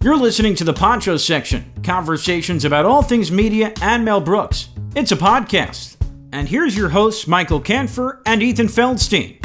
You're listening to the Poncho section, conversations about all things media and Mel Brooks. It's a podcast. And here's your hosts, Michael Kanfer and Ethan Feldstein.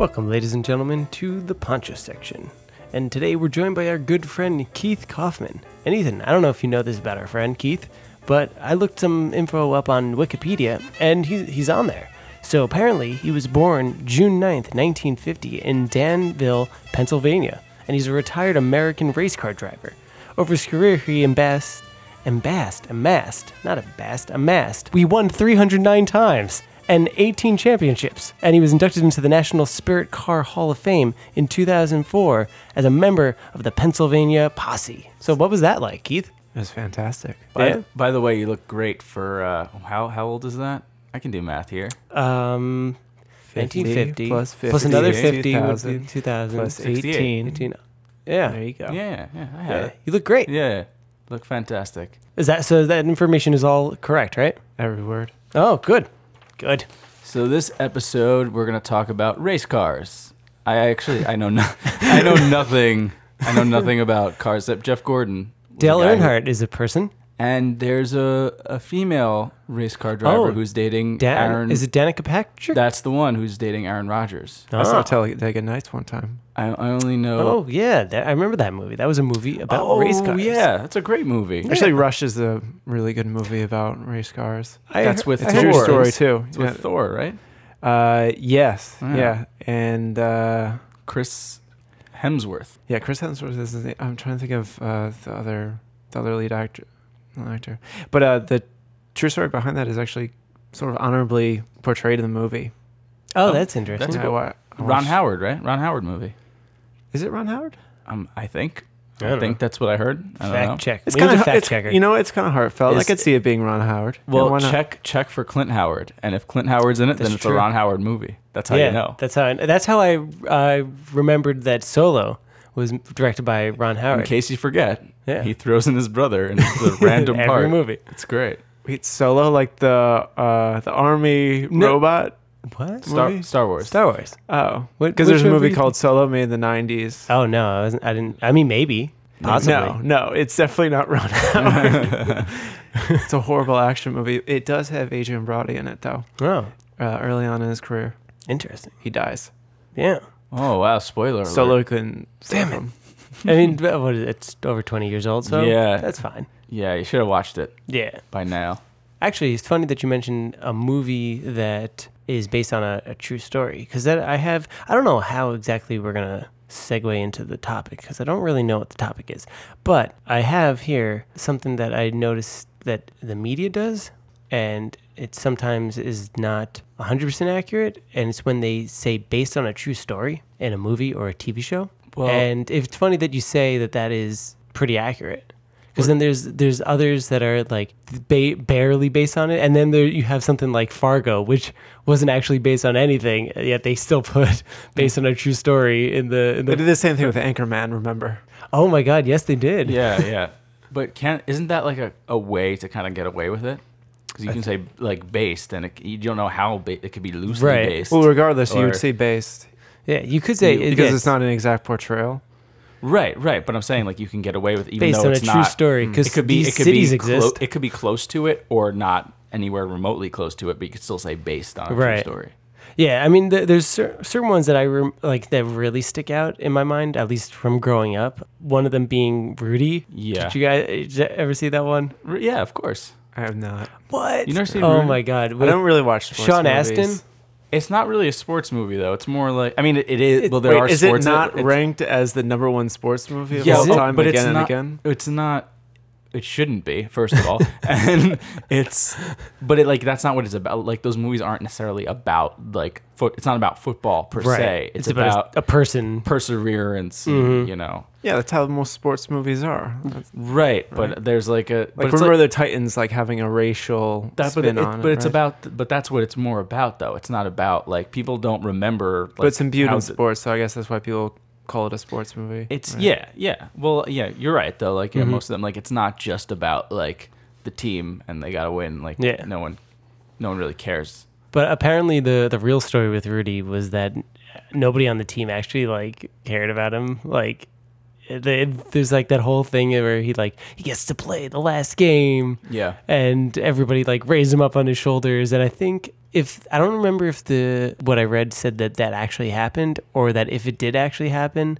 Welcome, ladies and gentlemen, to the Poncho section. And today we're joined by our good friend Keith Kaufman. And Ethan, I don't know if you know this about our friend Keith, but I looked some info up on Wikipedia and he, he's on there. So apparently, he was born June 9th, 1950, in Danville, Pennsylvania, and he's a retired American race car driver. Over his career, he amassed, amassed, amassed, not amassed, amassed. We won 309 times and 18 championships, and he was inducted into the National Sprint Car Hall of Fame in 2004 as a member of the Pennsylvania Posse. So, what was that like, Keith? It was fantastic. By, Yeah. by the way, you look great for uh, how how old is that? I can do math here. Um, 1950 plus 50 plus another is 50 would be 2000 2000 plus 68. 18. 18. Yeah. There you go. Yeah, yeah, I had yeah. it. You look great. Yeah, look fantastic. Is that so? That information is all correct, right? Every word. Oh, good, good. So this episode, we're gonna talk about race cars. I actually, I know, no, I know nothing. I know nothing about cars except Jeff Gordon. Was Dale a guy who- Earnhardt is a person. and there's a, a female race car driver Oh, who's dating Dan, Aaron. is it Danica Patrick? That's the one who's dating Aaron Rodgers. I saw Ah. Talladega Nights one time. I, I only know. Oh yeah, that, I remember that movie. That was a movie about Oh, race cars. Oh, yeah, that's a great movie. Actually, Rush is a really good movie about race cars. I That's heard- with It's I a heard true Thor. story too. It's with Thor, right? Uh, yes. Yeah. Yeah. And uh, Chris Hemsworth. yeah, Chris Hemsworth is. His name. I'm trying to think of uh, the other the other lead actor. Actor, but uh, the true story behind that is actually sort of honorably portrayed in the movie. Oh, Oh, that's interesting. that's Yeah, I cool. wa- I Ron Howard, right? Ron Howard movie. Is it Ron Howard? Um, I think. I I, don't think that's what I heard. I don't fact know. check. It's kind of fact checker. You know, it's kind of heartfelt. I could see it being Ron Howard. Well, why not? check check for Clint Howard, and if Clint Howard's in it, That's then it's true. a Ron Howard movie. That's how yeah, you know. that's how. I, that's how I I remembered that Solo was directed by Ron Howard. In case you forget, Yeah. he throws in his brother in the random Every part. movie. It's great. Wait, Solo, like the uh, the army No. robot? What? Star, Movie? Star Wars. Star Wars. Oh, because there's a movie movie? called Solo made in the '90s. Oh no, I wasn't. I didn't. I mean, maybe. Possibly. No, no, it's definitely not Ron Howard. it's a horrible action movie. It does have Adrien Brody in it, though. Oh, Uh, early on in his career, interesting. he dies. Yeah. Oh wow! Spoiler. alert. Solo couldn't save Damn it. him. I mean, but what is it? it's over 20 years old, so Yeah. that's fine. Yeah, you should have watched it Yeah. by now. Actually, it's funny that you mentioned a movie that is based on a, a true story because that I have. I don't know how exactly we're gonna segue into the topic because I don't really know what the topic is, but I have here something that I noticed that the media does, and it sometimes is not 100% accurate, and it's when they say based on a true story in a movie or a TV show. Well- and it's funny that you say that that is pretty accurate because then there's there's others that are like ba- barely based on it, and then there you have something like Fargo, which wasn't actually based on anything, yet they still put based on a true story in the in They did the same thing with Anchorman. Remember? Oh my God! Yes, they did. Yeah, yeah. But can't isn't that like a, a way to kind of get away with it? Because you can say like based, and it, you don't know how ba- it could be loosely Right. based. Well, regardless, you would say based yeah. You could say it, because yeah, it's not an exact portrayal. Right, right. But I'm saying like you can get away with even based though on a it's true not. story mm. because It could be. these It could cities be. exist. Clo- it could be close to it or not anywhere remotely close to it, but you could still say based on a Right. true story. Yeah, I mean, th- there's cer- certain ones that I rem- like that really stick out in my mind, at least from growing up. One of them being Rudy. Yeah. Did you guys did you ever see that one? R- Yeah, of course. I have not. What? You never seen Oh Rudy? my God! I With- don't really watch sports Sean movies. Astin? It's not really a sports movie though. It's more like I mean it, it is. Well, there Wait, are is it sports. that- not it's- ranked as the number one sports movie of Yeah, all oh, time but again it's and not, again? It's not. It shouldn't be. First of all, and it's. But it like that's not what it's about. Like those movies aren't necessarily about like foot. It's not about football per right. se. It's, It's, about, about, a, a person. perseverance. Mhm. You know. Yeah, that's how most sports movies are. That's- Right, but there's like a. but Like it's remember like, the Titans like having a racial that, but, it, on it, but it's right? about. But that's what it's more about, though. It's not about like people don't remember. Like, but it's imbued how in the- sports, so I guess that's why people call it a sports movie. It's right? yeah, yeah. Well, yeah, you're right though. Like yeah, Mhm. most of them, like it's not just about like the team and they gotta win. Like Yeah. no one, no one really cares But apparently, the the real story with Rudy was that nobody on the team actually like cared about him. Like, it, it- there's like that whole thing where he like he gets to play the last game, Yeah. and everybody like raised him up on his shoulders. And I think if I don't remember if the what I read said that that actually happened, or that if it did actually happen,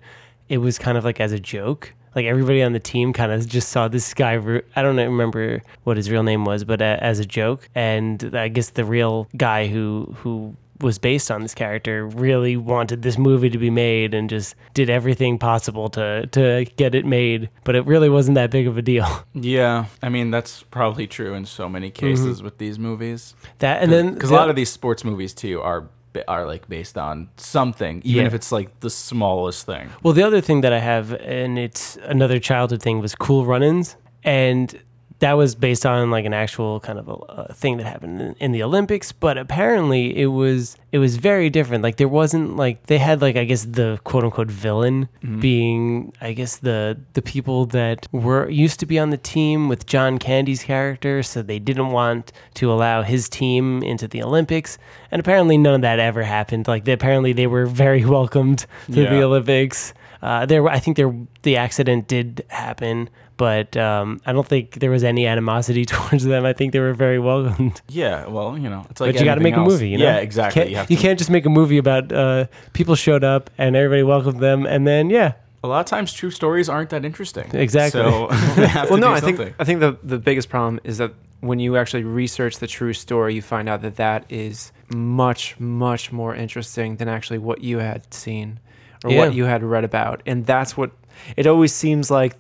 it was kind of like as a joke. Like everybody on the team kind of just saw this guy. I don't remember what his real name was, but as a joke. And I guess the real guy who who was based on this character really wanted this movie to be made and just did everything possible to to get it made. But it really wasn't that big of a deal. Yeah. I mean, that's probably true in so many mhm. cases with these movies. That and then because a lot of these sports movies too are are like based on something, even Yeah. if it's like the smallest thing. Well, the other thing that I have, and it's another childhood thing, was Cool Runnings, and that was based on like an actual kind of a, a thing that happened in, in the Olympics. But apparently, it was it was very different. Like there wasn't like they had like I guess the quote unquote villain mm-hmm. being I guess the the people that were used to be on the team with John Candy's character, so they didn't want to allow his team into the Olympics. And apparently, none of that ever happened. Like they, apparently, they were very welcomed to Yeah. the Olympics. Uh, there, I think there the accident did happen, but um, I don't think there was any animosity towards them. I think they were very welcomed. Yeah, well, you know, it's like but you got to make anything a movie, you know? Yeah, exactly. Can't- you you can't just make a movie about uh, people showed up and everybody welcomed them, and then yeah, A lot of times, true stories aren't that interesting. Exactly. So they have well, to no, do I think. I think the the biggest problem is that when you actually research the true story, you find out that that is much much more interesting than actually what you had seen or Yeah. what you had read about, and that's what it always seems like.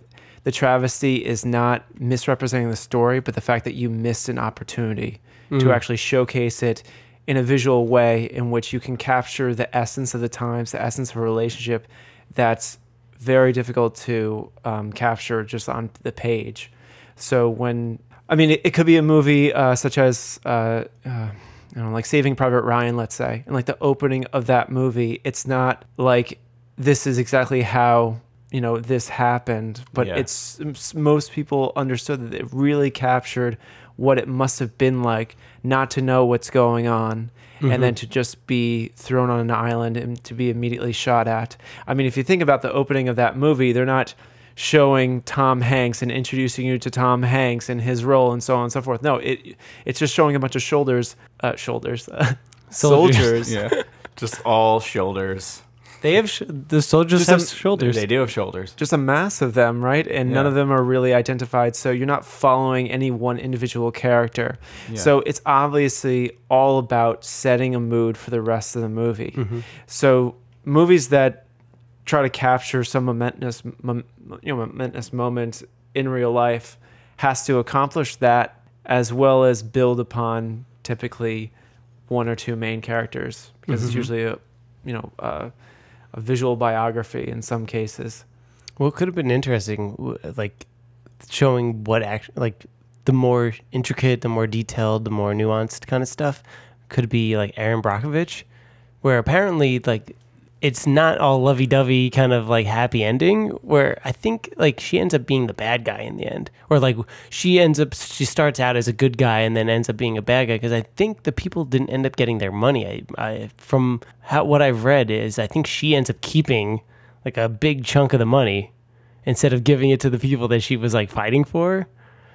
The travesty is not misrepresenting the story, but the fact that you missed an opportunity to actually showcase it in a visual way in which you can capture the essence of the times, the essence of a relationship that's very difficult to um, capture just on the page. So when I mean, it, it could be a movie uh, such as uh, uh, you know, like Saving Private Ryan, let's say, and like the opening of that movie, it's not like this is exactly how you know this happened, but Yeah. it's s- most people understood that it really captured what it must have been like not to know what's going on and then to just be thrown on an island and to be immediately shot at. I mean, if you think about the opening of that movie, they're not showing Tom Hanks and introducing you to Tom Hanks and his role and so on and so forth. No, it it's just showing a bunch of shoulders, uh, shoulders, Soldiers. soldiers. yeah, just all shoulders. They have sh- the soldiers Just have some- shoulders. They do have shoulders. Just a mass of them, right? And none Yeah. of them are really identified. So you're not following any one individual character. Yeah. So it's obviously all about setting a mood for the rest of the movie. So movies that try to capture some momentous, mom, you know, momentous moment in real life has to accomplish that as well as build upon typically one or two main characters because it's usually a, you know, uh, a visual biography in some cases. Well, it could have been interesting, like showing what act like the more intricate, the more detailed, the more nuanced kind of stuff could be like Erin Brockovich, where apparently like it's not all lovey-dovey kind of like happy ending where i think like she ends up being the bad guy in the end. Or like she ends up she starts out as a good guy and then ends up being a bad guy because i think the people didn't end up getting their money. I, I from how what i've read is i think she ends up keeping like a big chunk of the money instead of giving it to the people that she was like fighting for.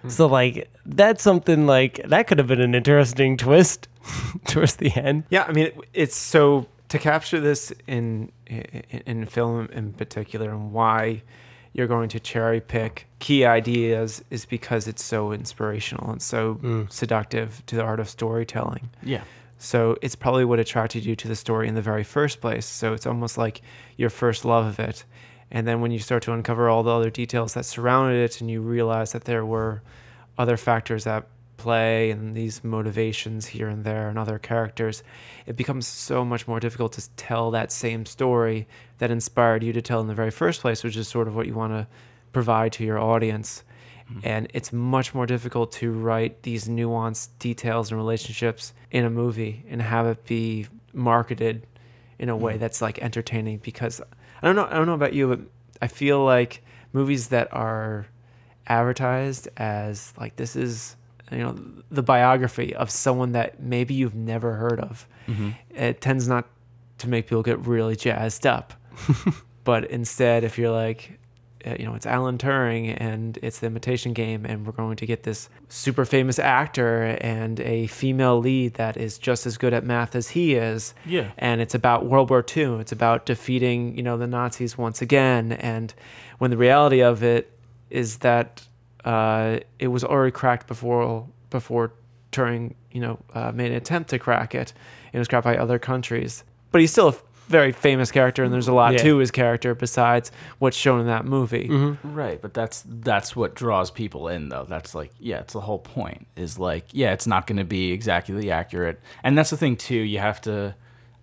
Hmm. So like that's something like that could have been an interesting twist towards the end. Yeah, I mean, it, it's so to capture this in, in in film in particular, and why you're going to cherry pick key ideas is because it's so inspirational and so mm. seductive to the art of storytelling. Yeah. So it's probably what attracted you to the story in the very first place. So it's almost like your first love of it. And then when you start to uncover all the other details that surrounded it and you realize that there were other factors at play and these motivations here and there and other characters, it becomes so much more difficult to tell that same story that inspired you to tell in the very first place, which is sort of what you want to provide to your audience. Mm-hmm. And it's much more difficult to write these nuanced details and relationships in a movie and have it be marketed in a way mm-hmm. that's like entertaining because I don't know I don't know about you but I feel like movies that are advertised as like this is you know the biography of someone that maybe you've never heard of, it tends not to make people get really jazzed up. but instead, if you're like, uh, you know, it's Alan Turing and it's the Imitation Game, and we're going to get this super famous actor and a female lead that is just as good at math as he is. Yeah. And it's about World War II. It's about defeating, you know, the Nazis once again. And when the reality of it is that uh, it was already cracked before before Turing, you know, uh, made an attempt to crack it. It was cracked by other countries, but he's still a very famous character, and there's a lot Yeah. to his character besides what's shown in that movie. Right, but that's that's what draws people in though. That's like yeah, it's the whole point. Is like yeah, it's not going to be exactly accurate. And that's the thing too, you have to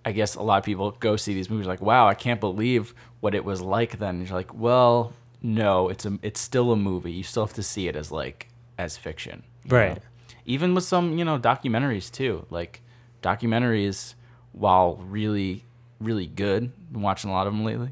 I guess a lot of people go see these movies like, "Wow, I can't believe what it was like then." And you're like, "Well, no, it's a it's still a movie. You still have to see it as like as fiction." Right. know? Even with some, you know, documentaries too. Like documentaries while really really good, been watching a lot of them lately.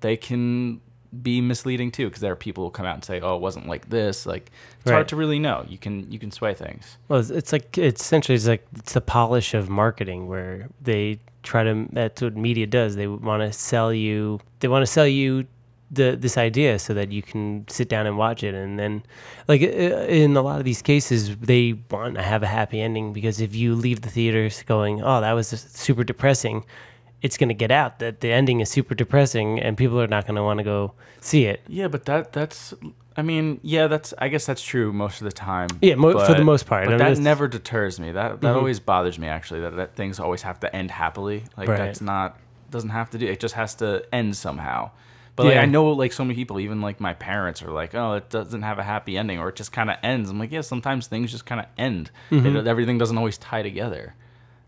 They can be misleading too because there are people who come out and say, "Oh, it wasn't like this." Like it's Right. hard to really know. You can you can sway things. Well, it's, it's like it's essentially it's like it's the polish of marketing where they try to. That's what media does. They want to sell you. They want to sell you the this idea so that you can sit down and watch it, and then, like uh, in a lot of these cases, they want to have a happy ending because if you leave the theaters going, "Oh, that was super depressing," it's going to get out that the ending is super depressing, and people are not going to want to go see it. Yeah, but that that's I mean, yeah, that's I guess that's true most of the time. Yeah, mo- for the most part. I But mean, that never deters me. That that Mhm. always bothers me actually. That, that things always have to end happily. Like Right. that's not doesn't have to do. It just has to end somehow. But like Yeah. I know like so many people, even like my parents, are like, oh, it doesn't have a happy ending, or it just kind of ends. I'm like, yeah, sometimes things just kind of end. Mm-hmm. It- everything doesn't always tie together.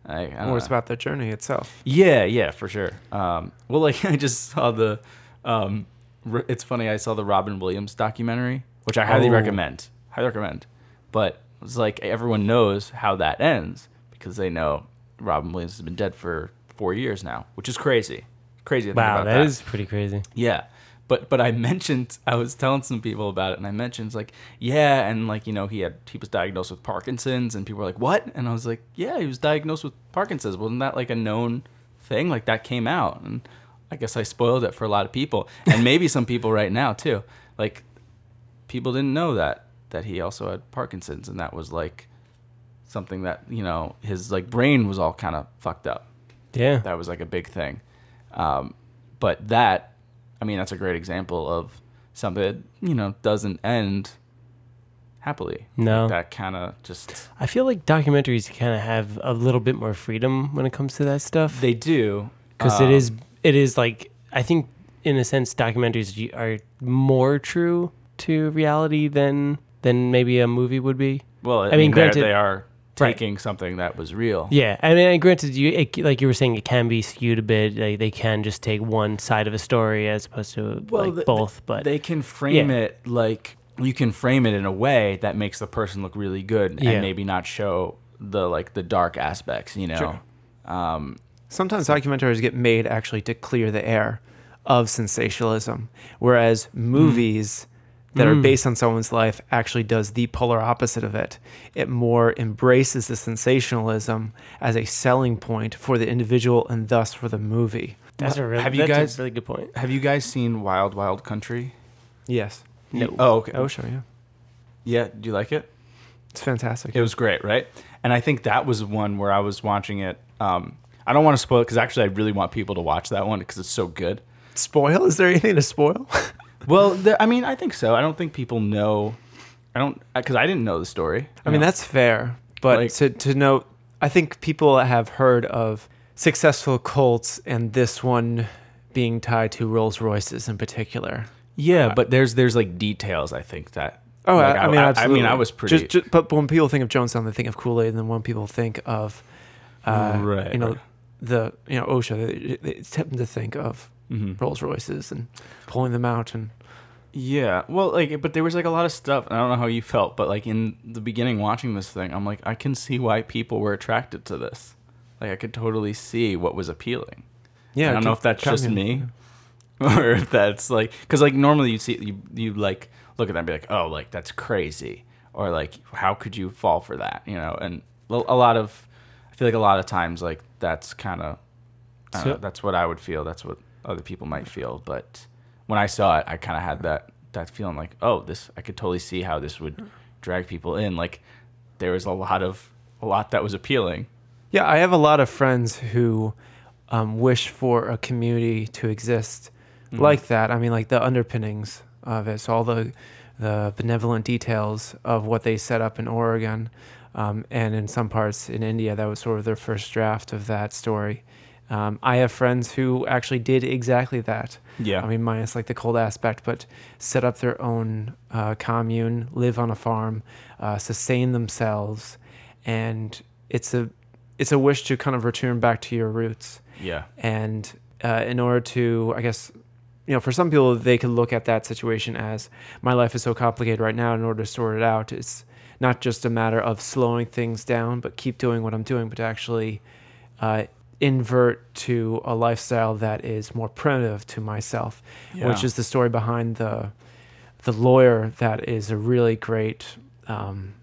I, I don't Or it's know. about the journey itself. Yeah, yeah, for sure. Um, well, like I just saw the. Um, r- it's funny. I saw the Robin Williams documentary, which I highly Oh. recommend. Highly recommend. But it's like everyone knows how that ends because they know Robin Williams has been dead for four years now, which is crazy. Crazy. To think Wow, about that is pretty crazy. yeah. But but I mentioned I was telling some people about it and I mentioned like, yeah, and like, you know, he had he was diagnosed with Parkinson's and people were like, What? And I was like, Yeah, he was diagnosed with Parkinson's. Wasn't that like a known thing? Like that came out and I guess I spoiled it for a lot of people. And maybe some people right now too. Like people didn't know that that he also had Parkinson's and that was like something that, you know, his like brain was all kind of fucked up Yeah. that was like a big thing. Um, but that, I mean, that's a great example of something that you know doesn't end happily. No. that kind of just I feel like documentaries kind of have a little bit more freedom when it comes to that stuff they do because it is um, it is like I think in a sense documentaries are more true to reality than than maybe a movie would be. well. I, mean, granted- they are Right. taking something that was real. Yeah, I mean, granted, you it, like you were saying, it can be skewed a bit. Like they can just take one side of a story as opposed to like th- both. But they can frame Yeah. it like you can frame it in a way that makes the person look really good Yeah. and maybe not show the like the dark aspects. You know. Sure. Um, Sometimes documentaries get made actually to clear the air of sensationalism, whereas movies that are Mm. based on someone's life actually does the polar opposite of it. It more embraces the sensationalism as a selling point for the individual and thus for the movie. that's a really Have you that's guys- a really good point. have you guys seen Wild Wild Country? Yes. No. Oh, okay. Oh, sure, yeah. Yeah. Do you like it? It's fantastic. It was great, right? And I think that was one where I was watching it. Um, I don't want to spoil it because actually I really want people to watch that one because it's so good. spoil? Is there anything to spoil? Well, I mean, I think so. I don't think people know. I don't because I didn't know the story. I mean, know? that's fair. But Like- to, to note, I think people have heard of successful cults and this one being tied to Rolls Royces in particular. yeah, but there's there's like details. I think that. Oh, like, I, I mean, I, absolutely. mean, I was pretty. Just, just, but when people think of Jonestown, they think of Kool Aid, and then when people think of, uh, Right, you know, the you know Osho, they, they tend to think of Mhm. Rolls Royces and pulling them out and Yeah, well, like, but there was like a lot of stuff. I don't know how you felt, but like in the beginning, watching this thing, I'm like, I can see why people were attracted to this. Like, I could totally see what was appealing. yeah. I don't know if that's just me, or if that's like, because like normally you see you you like look at that and be like, oh, like that's crazy, or like how could you fall for that you know and a a lot of i feel like a lot of times like that's kind of So- that's what i would feel that's what other people might feel but when i saw it i kind of had that that feeling like oh this i could totally see how this would drag people in like there was a lot of a lot that was appealing Yeah, I have a lot of friends who um, wish for a community to exist Mhm. like that. I mean, like the underpinnings of it, so all the the benevolent details of what they set up in Oregon, um, and in some parts in India, that was sort of their first draft of that story. Um, I have friends who actually did exactly that. yeah I mean, minus like the cold aspect, but set up their own uh, commune, live on a farm, uh, sustain themselves, and it's a it's a wish to kind of return back to your roots. yeah And uh, in order to, I guess, you know, for some people, they could look at that situation as my life is so complicated right now. In order to sort it out, it's not just a matter of slowing things down, but keep doing what I'm doing, but to actually uh, invert to a lifestyle that is more primitive to myself, which is the story behind the the lawyer that is a really great. Um,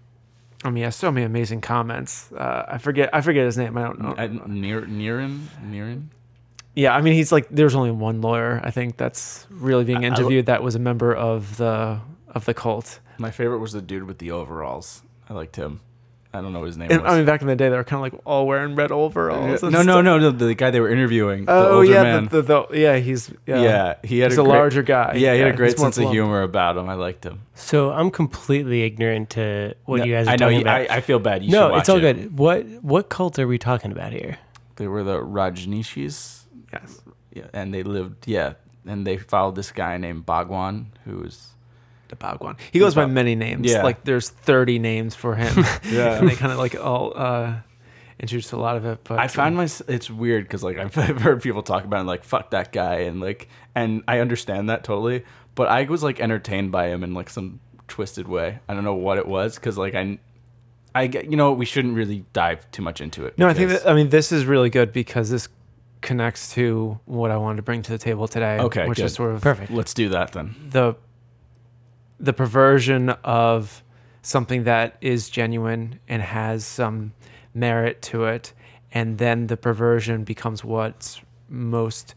I mean, he has so many amazing comments. Uh, I forget. I forget his name. I don't know. I, near Niren Niren Yeah, I mean, he's like, there's only one lawyer I think that's really being I- I interviewed that was a member of the of the cult. my favorite was the dude with the overalls i liked him i don't know what his name And, was I mean, back in the day, they were kind of like all wearing red overalls. and no, no, stuff. no, no. The guy they were interviewing. the Oh older yeah, man. the, the, the, yeah, he's yeah, yeah, he had he's a, a, great, larger guy. Yeah, he had a great more sense of humor about him. I liked him. So I'm completely ignorant to what No, you guys are I know. talking about. I, I feel bad. You no, should watch it's all it. good. What what cult are we talking about here? They were the Rajneeshis, Yes. yeah, and they lived. Yeah, and they followed this guy named Bhagwan, who was. The Bhagwan. He goes by many names. Yeah. Like there's 30 names for him. Yeah. and they kind of like all uh, introduced a lot of it. But I find um, my it's weird because like I've, I've heard people talk about it, like fuck that guy and like and I understand that totally, but I was like entertained by him in like some twisted way. I don't know what it was because like I, I get you know we shouldn't really dive too much into it. No, I think that I mean this is really good because this connects to what I wanted to bring to the table today. Okay, which good. is sort of Perfect. let's do that then. the the perversion of something that is genuine and has some merit to it, and then the perversion becomes what's most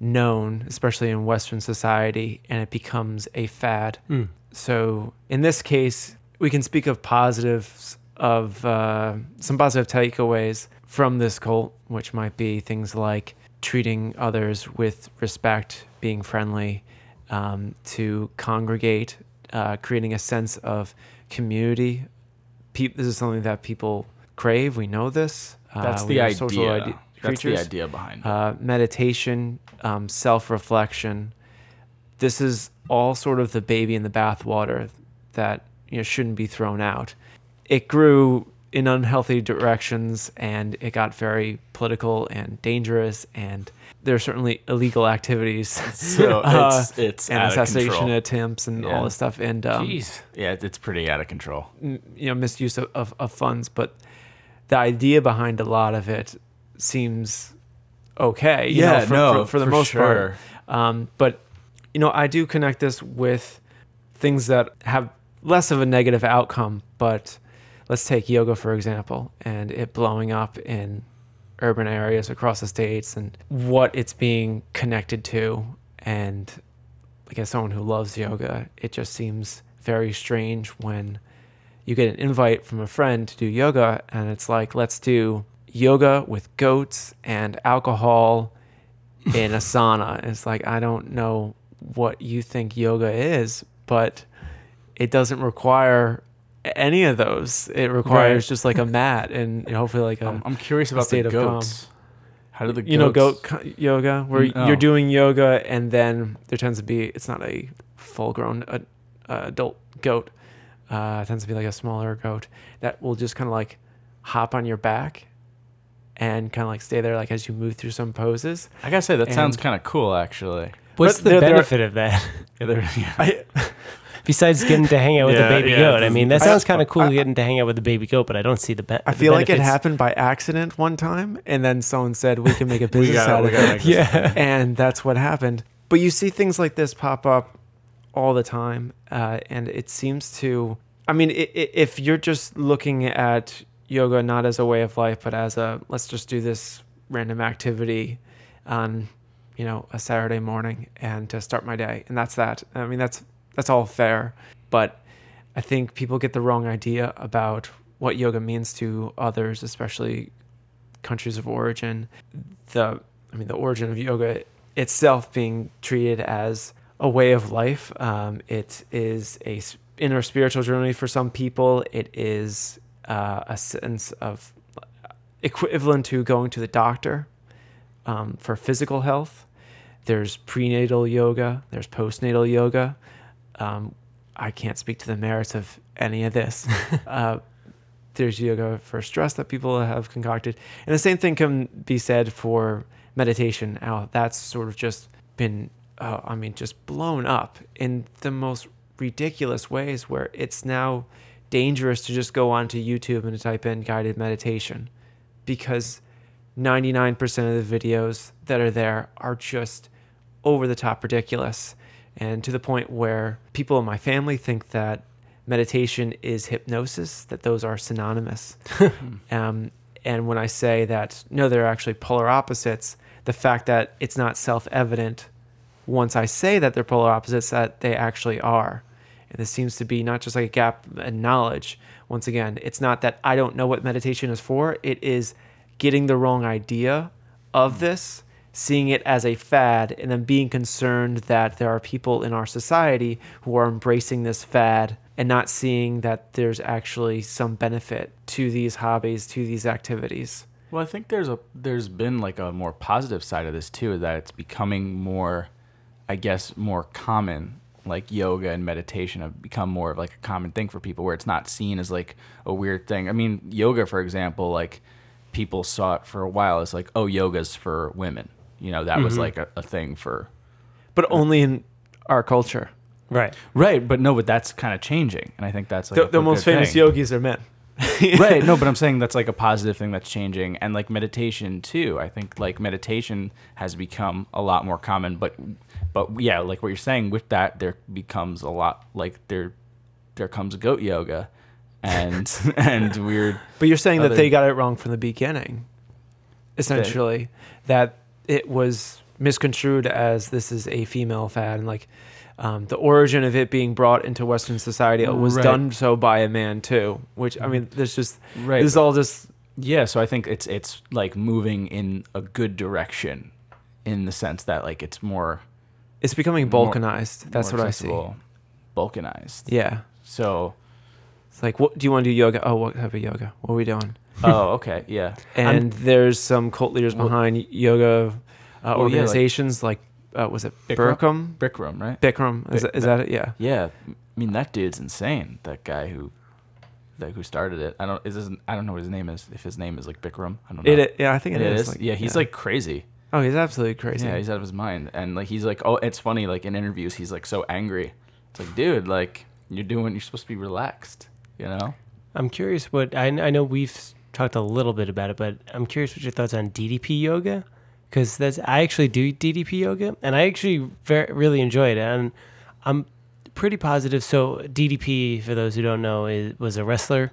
known, especially in Western society, and it becomes a fad. Mm. So in this case, we can speak of positives of uh, some positive takeaways from this cult, which might be things like treating others with respect, being friendly, um, to congregate, uh, creating a sense of community. Pe- this is something that people crave. We know this. That's Uh, the idea. social ide- That's the idea behind it. uh, meditation, um, self reflection. This is all sort of the baby in the bathwater that you know shouldn't be thrown out. It grew in unhealthy directions and it got very political and dangerous and there are certainly illegal activities so uh, it's it's and assassination control. attempts and Yeah. all this stuff and um, Jeez. Yeah, it's- pretty out of control. you know misuse of, of, of funds but the idea behind a lot of it seems okay you know, for, for, for the most part um, but you know i do connect this with things that have less of a negative outcome but let's take yoga for example and it blowing up in urban areas across the states and what it's being connected to. And like as someone who loves yoga it just seems very strange when you get an invite from a friend to do yoga and it's like let's do yoga with goats and alcohol in a sauna. It's like i don't know what you think yoga is but it doesn't require any of those it requires Right. just like a mat and hopefully like a I'm, I'm curious about the state of calm. goats. How do the goats? you know goats- goat yoga where Mm, you're oh. doing yoga and then there tends to be it's not a full grown uh, uh, adult goat uh, it tends to be like a smaller goat that will just kind of like hop on your back and kind of like stay there like as you move through some poses I gotta say that sounds kind of cool, actually. What's But the there- there are- benefit of that? Yeah, yeah. I, Besides getting to hang out with Yeah, the baby yeah, goat. I mean, that sounds kind of cool I- getting to hang out with the baby goat, but I don't see the, be- I the feel like it happened by accident one time and then someone said we can make a business gotta- out of it Yeah. and that's what happened. But you see things like this pop up all the time, uh, and it seems to I mean, i- i- if you're just looking at yoga not as a way of life, but as a let's just do this random activity on, you know, a Saturday morning and to start my day, and that's that. I mean, that's that's all fair, but I think people get the wrong idea about what yoga means to others, especially countries of origin. The I mean, the origin of yoga itself being treated as a way of life. Um, it is a inner spiritual journey for some people. It is uh, a sense of equivalent to going to the doctor um, for physical health. There's prenatal yoga. There's postnatal yoga. Um, I can't speak to the merits of any of this. uh, there's yoga for stress that people have concocted, and the same thing can be said for meditation. Now that's sort of just been, uh, I mean, just blown up in the most ridiculous ways, where it's now dangerous to just go onto YouTube and type in guided meditation, because 99% of the videos that are there are just over the top ridiculous and to the point where people in my family think that meditation is hypnosis that those are synonymous. Um, and when i say that no they're actually polar opposites the fact that it's not self-evident once i say that they're polar opposites that they actually are. And this seems to be not just like a gap in knowledge. Once again it's not that i don't know what meditation is for. It is getting the wrong idea of this seeing it as a fad and then being concerned that there are people in our society who are embracing this fad and not seeing that there's actually some benefit to these hobbies, to these activities. Well, I think there's a there's been like a more positive side of this too, that it's becoming more, I guess, more common. Like yoga and meditation have become more of like a common thing for people, where it's not seen as like a weird thing. I mean, yoga, for example, like people saw it for a while as like, oh, yoga's for women. You know, that was mm-hmm. like a, a thing for But only in our culture. Right. right, but no, but that's kind of changing, and I think that's like The, a the most famous thing. yogis are men. right no but i'm saying that's like a positive thing that's changing and like meditation too i think like meditation has become a lot more common but but yeah like what you're saying with that there becomes a lot like there there comes goat yoga and and weird But you're saying that Other- they got it wrong from the beginning, essentially. That it was misconstrued as this is a female fad, and like um, the origin of it being brought into Western society it was Right. done so by a man too. Which I mean, there's just right this is all just yeah so i think it's it's like moving in a good direction in the sense that like it's more it's becoming More- balkanized. That's more what I see. balkanized Yeah, so it's like, what do you want to do yoga? Oh, what type of yoga? What are we doing? oh okay yeah I'm- And there's some cult leaders Well- behind yoga uh, yeah, like- organizations, like, uh, was it Bikram? Bikram? Bikram, right Bikram, is, Bik- that, is that it? Yeah. Yeah, I mean that dude's insane. That guy who, like who started it. I don't. Is his, I don't know what his name is. If his name is like Bikram, I don't know. It, it yeah, I think It it is. is. like- yeah, he's like crazy. oh, he's absolutely crazy. Yeah, he's out of his mind. And like he's like, oh, it's funny. Like in interviews, he's like so angry. It's like, dude, like you're doing. You're supposed to be relaxed. You know? I'm curious what I, I know we've talked a little bit about it, but I'm curious what your thoughts on DDP yoga because that's I actually do DDP yoga and I actually very, really enjoy it and I'm pretty positive. So DDP, for those who don't know, is, was a wrestler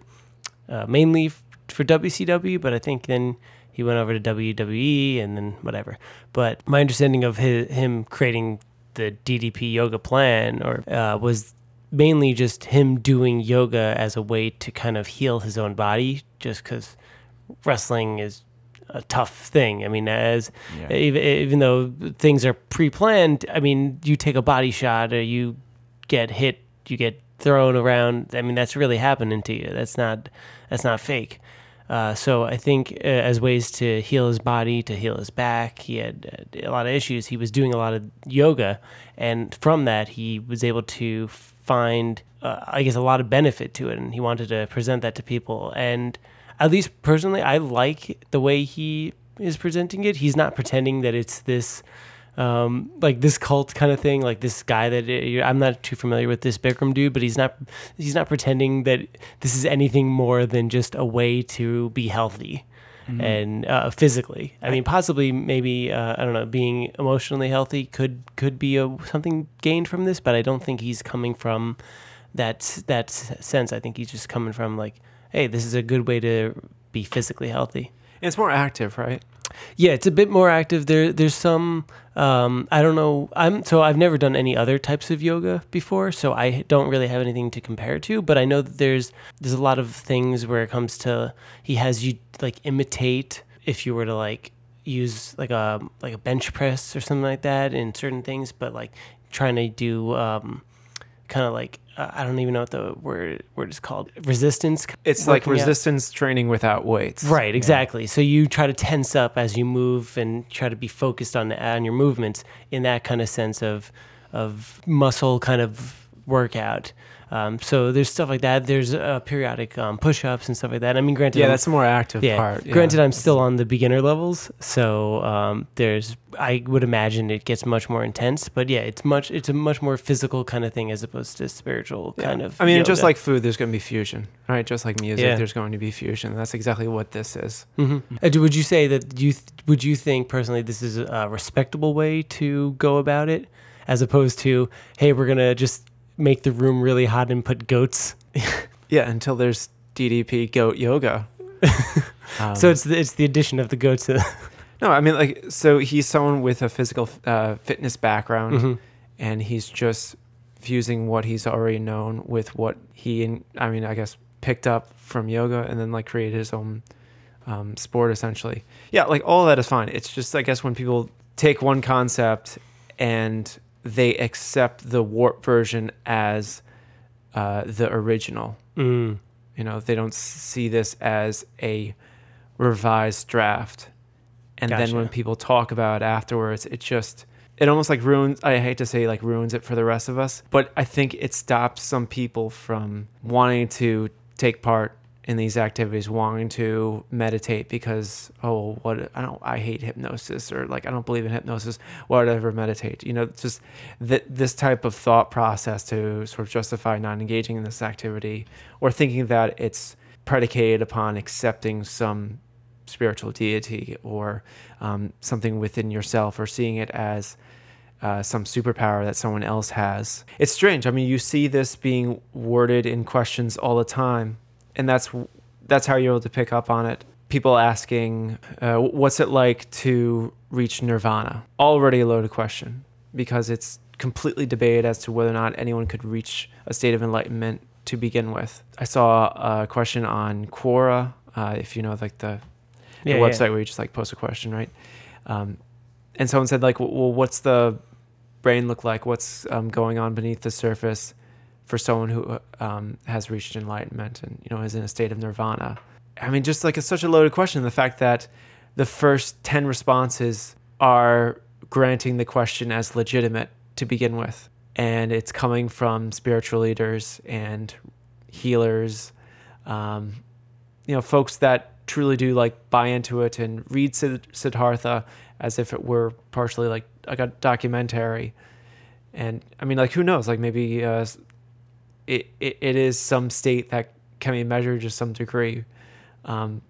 uh, mainly for WCW, but I think then he went over to WWE and then whatever. But my understanding of his, him creating the DDP yoga plan or uh, was mainly just him doing yoga as a way to kind of heal his own body, just because wrestling is a tough thing. I mean, as Yeah. even, even though things are pre-planned, I mean, you take a body shot or you get hit, you get thrown around. I mean, that's really happening to you. That's not that's not fake. Uh, so I think uh, as ways to heal his body, to heal his back, he had uh, a lot of issues. He was doing a lot of yoga, and from that, he was able to find, uh, I guess, a lot of benefit to it, and he wanted to present that to people. And at least personally, I like the way he is presenting it. He's not pretending that it's this um, like this cult kind of thing, like this guy that uh, I'm not too familiar with this Bikram dude, but he's not he's not pretending that this is anything more than just a way to be healthy and uh, physically. I mean, possibly maybe uh, I don't know, being emotionally healthy could could be a, something gained from this, but I don't think he's coming from that that sense. I think he's just coming from like, hey, this is a good way to be physically healthy. And it's more active, right? Yeah, it's a bit more active. There, there's some. Um, I don't know. I'm so I've never done any other types of yoga before, so I don't really have anything to compare to. But I know that there's there's a lot of things where it comes to he has you like imitate if you were to like use like a like a bench press or something like that in certain things, but like trying to do um, kind of like uh, I don't even know what the word word is called resistance. It's like working out. resistance training without weights. Right, exactly. So you try to tense up as you move and try to be focused on on your movements in that kind of sense of of muscle kind of workout. Um, so there's stuff like that. There's uh, periodic um, push-ups and stuff like that. I mean, granted, Yeah, I'm- that's the more active yeah. part. yeah. Granted, I'm still on the beginner levels, so um, there's I would imagine it gets much more intense. But yeah, it's much it's a much more physical kind of thing as opposed to spiritual Yeah. kind of. I mean, just like food, there's going to be fusion, right? Just like music, there's going to be fusion. That's exactly what this is. hmm would you say that you th- would you think personally this is a respectable way to go about it, as opposed to hey we're gonna just make the room really hot and put goats. Yeah, until there's DDP goat yoga. Um, so it's the, it's the addition of the goats. To, no, I mean, like, so he's someone with a physical uh, fitness background, Mhm. and he's just fusing what he's already known with what he, and I mean, I guess picked up from yoga, and then like created his own um, sport essentially. Yeah, like all that is fine. It's just I guess when people take one concept and they accept the warp version as uh, the original. Mm. You know, they don't see this as a revised draft. And then when people talk about it afterwards, it just it almost like ruins I hate to say like ruins it for the rest of us, but I think it stops some people from wanting to take part in these activities, wanting to meditate because oh what I don't I hate hypnosis or like I don't believe in hypnosis. Why would I ever meditate? You know, just th- this type of thought process to sort of justify not engaging in this activity or thinking that it's predicated upon accepting some spiritual deity or um, something within yourself or seeing it as uh, some superpower that someone else has. It's strange. I mean, you see this being worded in questions all the time, and that's that's how you're able to pick up on it. People asking, uh, "What's it like to reach nirvana?" Already a loaded question because it's completely debated as to whether or not anyone could reach a state of enlightenment to begin with. I saw a question on Quora, uh, if you know, like the the Yeah, yeah. website where you just like post a question, right? Um, and someone said like, well, what's the brain look like? What's um, going on beneath the surface for someone who um, has reached enlightenment and you know is in a state of nirvana? I mean, just like it's such a loaded question. The fact that the first ten responses are granting the question as legitimate to begin with, and it's coming from spiritual leaders and healers, um, you know, folks that truly do like buy into it and read Sid- Siddhartha as if it were partially like like a documentary. And I mean, like, who knows? Like, maybe uh, it, it it is some state that can be measured to some degree, um,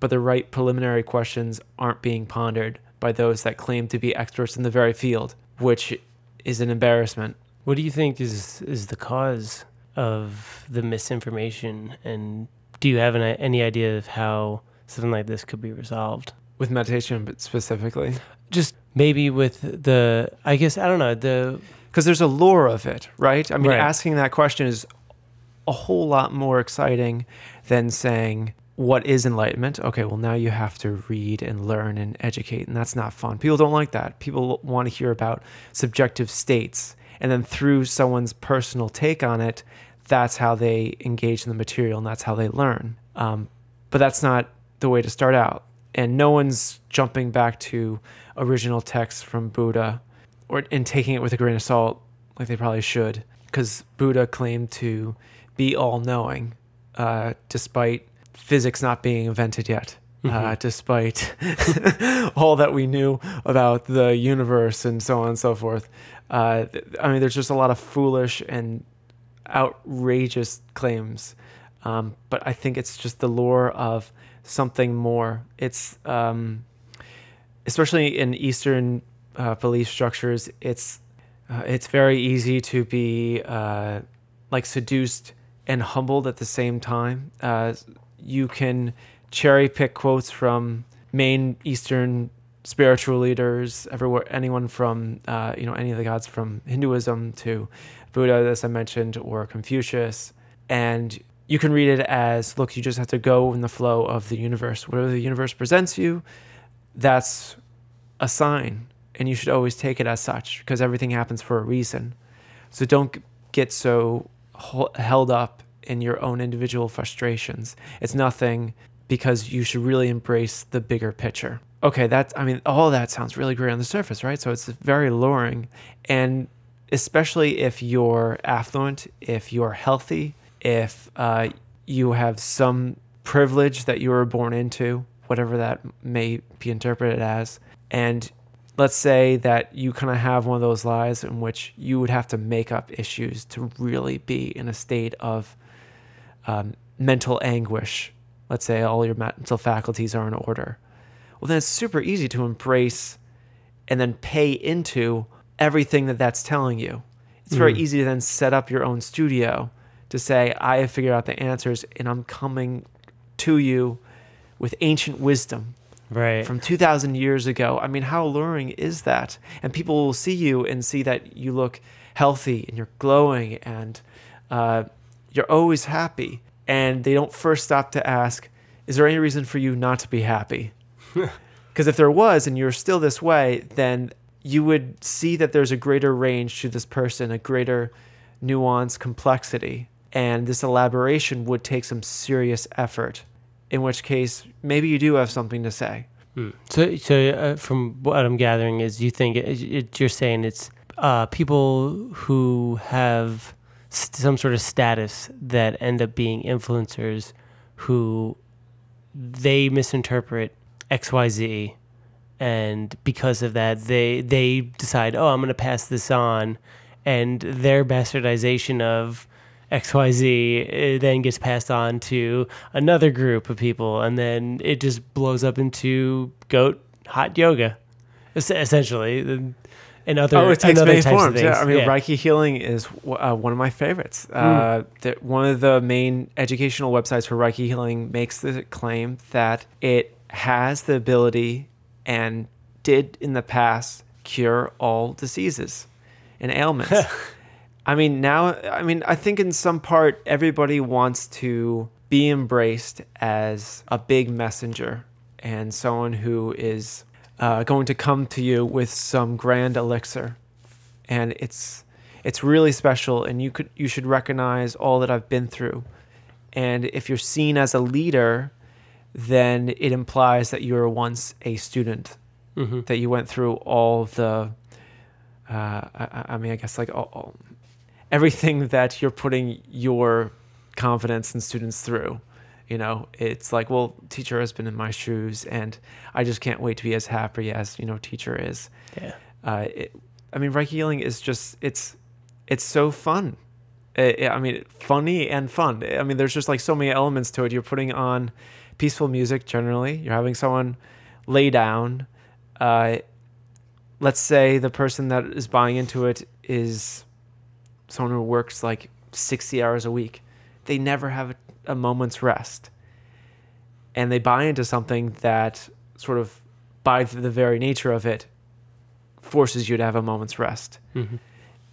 but the right preliminary questions aren't being pondered by those that claim to be experts in the very field, which is an embarrassment. What do you think is is the cause of the misinformation, and do you have an, any idea of how something like this could be resolved? With meditation, but specifically, Just maybe with the, I guess I don't know the because there's a lore of it, right? I mean, Right. asking that question is a whole lot more exciting than saying, What is enlightenment? Okay, well, now you have to read and learn and educate, and that's not fun. People don't like that. People want to hear about subjective states. And then through someone's personal take on it, that's how they engage in the material and that's how they learn. Um, but that's not the way to start out. And no one's jumping back to original texts from Buddha or and taking it with a grain of salt like they probably should because Buddha claimed to be all knowing uh, despite physics not being invented yet. Uh, despite all that we knew about the universe and so on and so forth. Uh, I mean, there's just a lot of foolish and outrageous claims. Um, but I think it's just the lure of something more. It's um, especially in Eastern uh, belief structures. It's uh, it's very easy to be uh, like seduced and humbled at the same time. Uh, you can cherry pick quotes from main Eastern spiritual leaders, everywhere, anyone from uh, you know any of the gods from Hinduism to Buddha, as I mentioned, or Confucius, and you can read it as look, you just have to go in the flow of the universe. Whatever the universe presents you, that's a sign, and you should always take it as such because everything happens for a reason. So don't get so held up in your own individual frustrations. It's nothing because you should really embrace the bigger picture. Okay, that's, I mean, all that sounds really great on the surface, right? So it's very alluring. And especially if you're affluent, if you're healthy, if uh, you have some privilege that you were born into, whatever that may be interpreted as, and let's say that you kind of have one of those lives in which you would have to make up issues to really be in a state of um, mental anguish. Let's say all your mental faculties are in order. Well, then it's super easy to embrace and then pay into everything that that's telling you. It's very mm. easy to then set up your own studio to say, I have figured out the answers and I'm coming to you with ancient wisdom right. from 2000 years ago. I mean how alluring is that? And people will see you and see that you look healthy and you're glowing and uh, you're always happy. And they don't first stop to ask is there any reason for you not to be happy? Because if there was and you're still this way then you would see that there's a greater range to this person a greater nuance complexity. And this elaboration would take some serious effort in which case maybe you do have something to say. Hmm. So, so uh, from what I'm gathering is you think it, it, you're saying it's uh, people who have st- some sort of status that end up being influencers who they misinterpret X Y Z, and because of that, they they decide, oh, I'm going to pass this on, and their bastardization of XYZ then gets passed on to another group of people, and then it just blows up into goat hot yoga, essentially. And other, oh, it takes many forms. Yeah, I mean, yeah. Reiki healing is uh, one of my favorites. Mm. Uh, that one of the main educational websites for Reiki healing makes the claim that it has the ability and did in the past cure all diseases and ailments. I mean, now, I mean, I think in some part, everybody wants to be embraced as a big messenger and someone who is uh, going to come to you with some grand elixir. And it's, it's really special, and you, could, you should recognize all that I've been through. And if you're seen as a leader, then it implies that you were once a student, mm-hmm. that you went through all the, uh, I, I, mean, I guess like all, all, everything that you're putting your confidence in students through. You know, it's like, well, teacher has been in my shoes, and I just can't wait to be as happy as you know, teacher is. Yeah. Uh, it, I mean, Reiki healing is just it's it's so fun. It, I mean, funny and fun. I mean, there's just like so many elements to it. You're putting on peaceful music generally. You're having someone lay down. Uh, let's say the person that is buying into it is someone who works like 60 hours a week, they never have a, moment's rest. And they buy into something that sort of, by the very nature of it, forces you to have a moment's rest. Mm-hmm.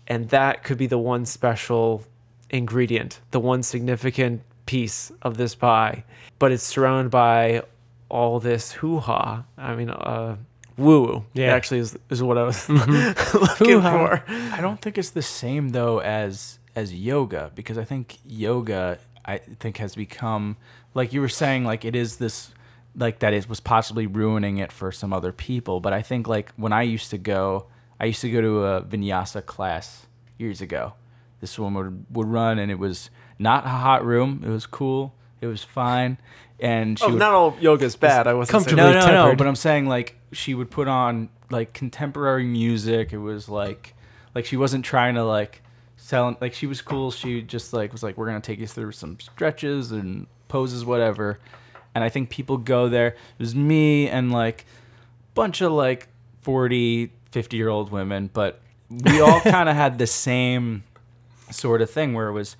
And that could be the one special ingredient, the one significant piece of this pie. But it's surrounded by all this hoo ha. I mean, uh, woo woo. Yeah, actually is is what I was mm-hmm. looking for. I don't think it's the same though as as yoga because I think yoga I think has become like you were saying like it is this like that it was possibly ruining it for some other people. But I think like when I used to go, I used to go to a vinyasa class years ago. This woman would, would run and it was not a hot room. It was cool. It was fine and she oh, would, not all yoga is bad. I was comfortably no, no, tempered. no. But I'm saying like she would put on like contemporary music. It was like like she wasn't trying to like sell. Like she was cool. She just like was like we're gonna take you through some stretches and poses, whatever. And I think people go there. It was me and like a bunch of like 40, 50 year old women, but we all kind of had the same sort of thing where it was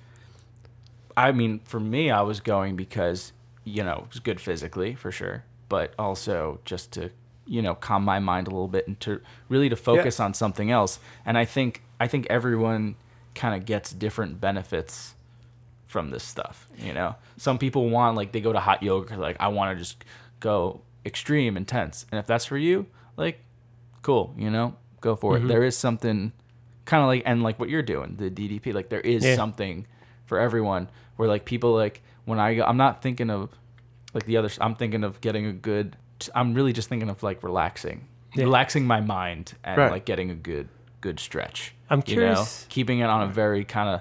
I mean, for me, I was going because you know it was good physically for sure, but also just to you know calm my mind a little bit and to really to focus on something else. And I think I think everyone kind of gets different benefits from this stuff. You know, some people want like they go to hot yoga 'cause, like I want to just go extreme intense, and if that's for you, like cool, you know, go for it. Mm-hmm. There is something kind of like and like what you're doing, the DDP. Like there is Yeah. something for everyone. Where like people like when I I'm not thinking of like the other. I'm thinking of getting a good. I'm really just thinking of like relaxing, Yeah. relaxing my mind and Right. like getting a good good stretch. I'm you know? curious- keeping it on a very kind of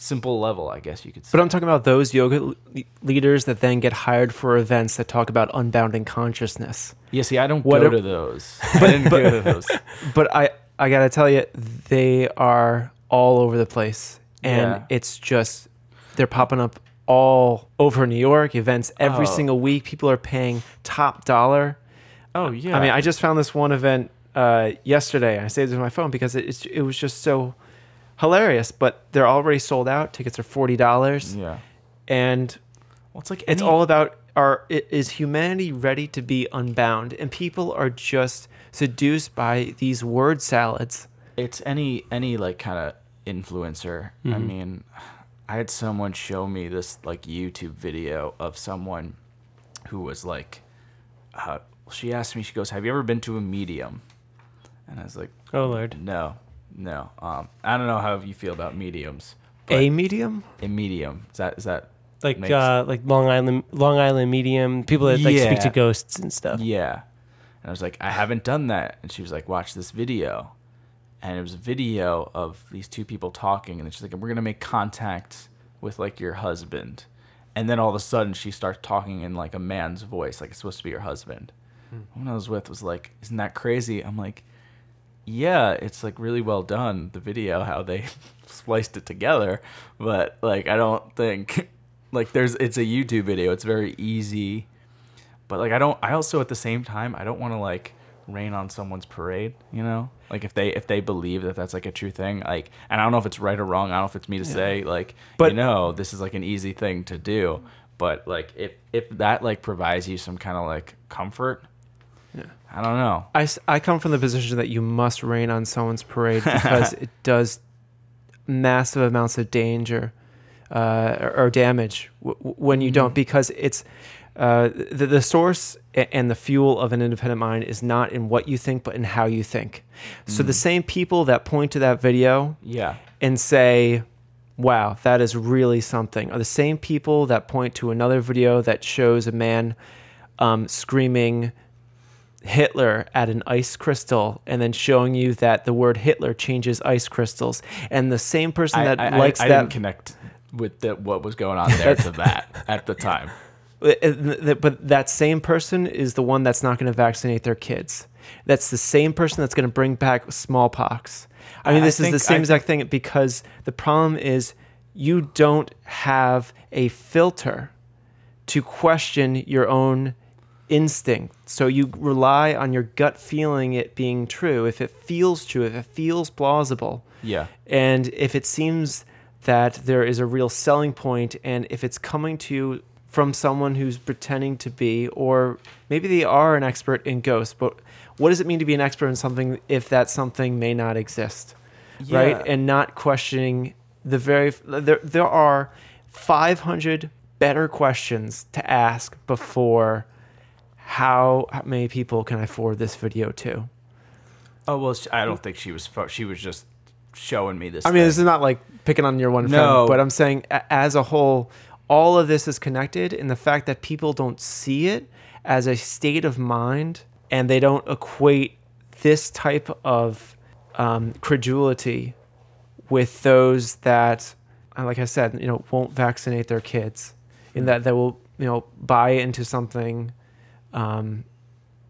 simple level, I guess you could say. But I'm talking about those yoga le- leaders that then get hired for events that talk about unbounding consciousness. yeah, see, I don't What go a- to those. I didn't go to those. But I, I gotta tell you, they are all over the place, and Yeah. it's just they're popping up all over New York events every Oh. single week. People are paying top dollar. Oh yeah. I mean, I just found this one event uh, yesterday. I saved it on my phone because it, it was just so hilarious. But they're already sold out. Tickets are forty dollars, yeah. and Well, it's like it's all about are is humanity ready to be unbound? And people are just seduced by these word salads. it's any any like kind of influencer. I Mm-hmm. mean, I had someone show me this like YouTube video of someone who was like, uh, she asked me, she goes, "Have you ever been to a medium?" And I was like, Oh lord. "No, no." Um, I don't know how you feel about mediums. A medium? A medium is that is that Like Makes- uh like Long Island Long Island medium people that like speak to ghosts and stuff. Yeah. And I was like, I haven't done that. And she was like, watch this video. And it was a video of these two people talking. And she's like, we're going to make contact with like your husband. And then all of a sudden she starts talking in like a man's voice, like it's supposed to be your husband. Hmm. One I was with was like, isn't that crazy? I'm like, yeah, it's like really well done, the video, how they spliced it together. But like, I don't think, like, there's, it's a YouTube video. It's very easy but like I don't I also at the same time I don't want to like rain on someone's parade, you know? Like if they if they believe that that's like a true thing, like and I don't know if it's right or wrong. I don't know if it's me to say like But- you know, this is like an easy thing to do, but like if if that like provides you some kind of like comfort, Yeah. I don't know. I I come from the position that you must rain on someone's parade because it does massive amounts of danger uh, or, or damage w- w- when you don't because it's uh, the, the source and the fuel of an independent mind is not in what you think but in how you think so the same people that point to that video Yeah. and say, wow, that is really something, are the same people that point to another video that shows a man um, screaming Hitler at an ice crystal and then showing you that the word Hitler changes ice crystals. And the same person that I, likes I, I that. didn't connect with the, what was going on there to that at the time. Uh, uh, but that same person is the one that's not going to vaccinate their kids. That's the same person that's going to bring back smallpox. I mean, I this is the same I exact thing because the problem is you don't have a filter to question your own instinct. So you rely on your gut feeling it being true. If it feels true, if it feels plausible, Yeah. and if it seems that there is a real selling point, and if it's coming to you from someone who's pretending to be, or maybe they are an expert in ghosts, but what does it mean to be an expert in something if that something may not exist? Right? And not questioning the very, there, there are 500 better questions to ask before how many people can I forward this video to? Oh well, I don't think she was. She was just showing me this. I mean, thing. this is not like picking on your one No. friend, but I'm saying as a whole, all of this is connected, and the fact that people don't see it as a state of mind and they don't equate this type of um, credulity with those that, uh, like I said, you know, won't vaccinate their kids, in that they will, you know, buy into something. Um,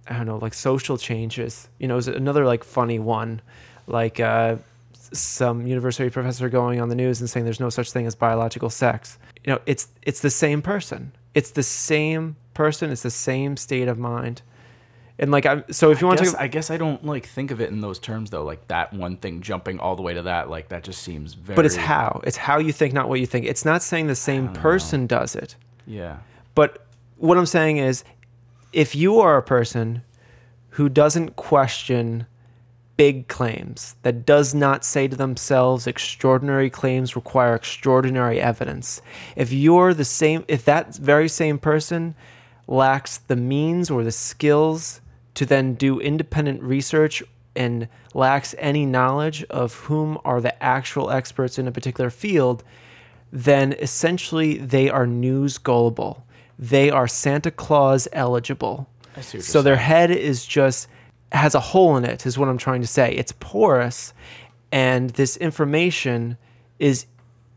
I don't know, like social changes. You know, is another like funny one, like uh, some university professor going on the news and saying there's no such thing as biological sex. You know, it's it's the same person. It's the same person. It's the same state of mind. And like I'm so if you I want guess, to I guess I don't like think of it in those terms though. Like that one thing jumping all the way to that, like that just seems very. but it's how. It's how you think, not what you think. It's not saying the same person does it. Yeah. But what I'm saying is, if you are a person who doesn't question big claims, that does not say to themselves, extraordinary claims require extraordinary evidence, if you're the same, if that very same person lacks the means or the skills to then do independent research and lacks any knowledge of whom are the actual experts in a particular field, then essentially they are news gullible. They are Santa Claus eligible. I see what you're So their head is just has a hole in it, is what I'm trying to say. It's porous, and this information is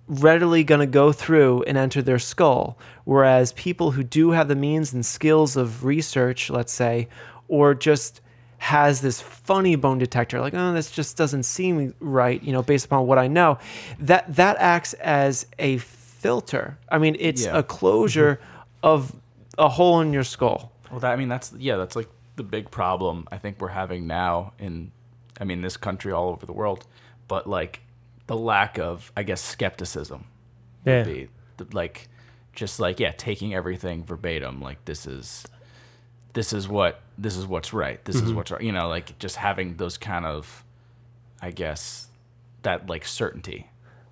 readily going to go through and enter their skull. Whereas people who do have the means and skills of research, let's say, or just has this funny bone detector, like, oh, this just doesn't seem right, you know, based upon what I know, that that acts as a filter. I mean, it's Yeah. a closure mm-hmm. of a hole in your skull. Well, that I mean, that's yeah, that's like the big problem I think we're having now in, I mean, this country all over the world, but like the lack of, I guess, skepticism. Yeah. Be like, just like yeah, taking everything verbatim. Like this is, this is what this is what's right. This is mm-hmm. what's right. You know, like just having those kind of, I guess, that like certainty.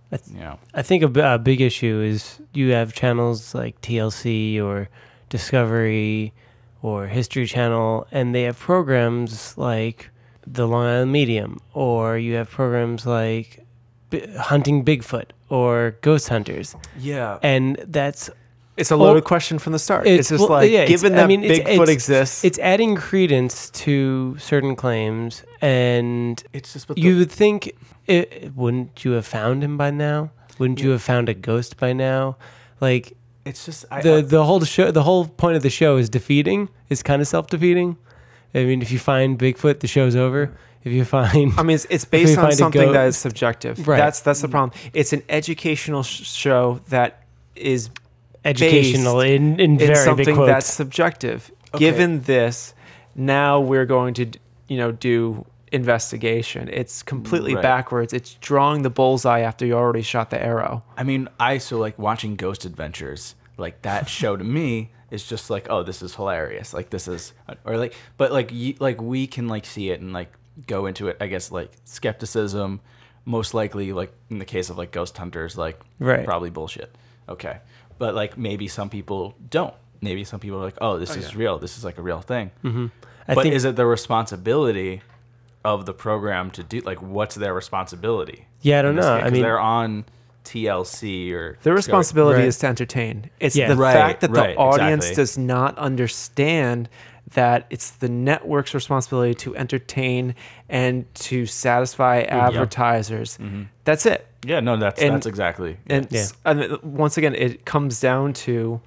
That's- You know. I think a, b- a big issue is you have channels like TLC or Discovery or History Channel, and they have programs like the Long Island Medium, or you have programs like B- Hunting Bigfoot or Ghost Hunters, Yeah. and that's It's a loaded question from the start. It's, just well, like, yeah, it's- given I that mean, Bigfoot it's- exists, It's adding credence to certain claims, and it's just but the- you would think, it, wouldn't you have found him by now? Wouldn't you have found a ghost by now? Like it's just I, the I- the whole show, the whole point of the show is defeating. Is kind of self defeating. I mean, if you find Bigfoot, the show's over. If you find, I mean, it's, it's based on something that goat- is subjective. Right. That's that's the problem. It's an educational sh- show that is educational in, in in very big something that's subjective. Given this, now we're going to you know do investigation. It's completely Right. backwards. It's drawing the bullseye after you already shot the arrow. I mean, I so like watching Ghost Adventures, like that show to me is just like, oh, this is hilarious. Like this is, or like, but like, you, like we can like see it and like go into it. I guess like skepticism, most likely like in the case of like Ghost Hunters, like Right. probably bullshit. Okay, but like maybe some people don't. Maybe some people are like, oh, this is real. This is like a real thing. Mm-hmm. I but think is it the responsibility of the program to do like what's their responsibility? Yeah, I don't know. case? I 'Cause mean- they're on TLC or Their responsibility Right. is to entertain. It's Yeah. the Right, fact that the audience exactly. does not understand that it's the network's responsibility to entertain and to satisfy advertisers. Mm-hmm. That's it. Yeah, no, that's And- that's exactly. And, Yeah. and once again, it comes down to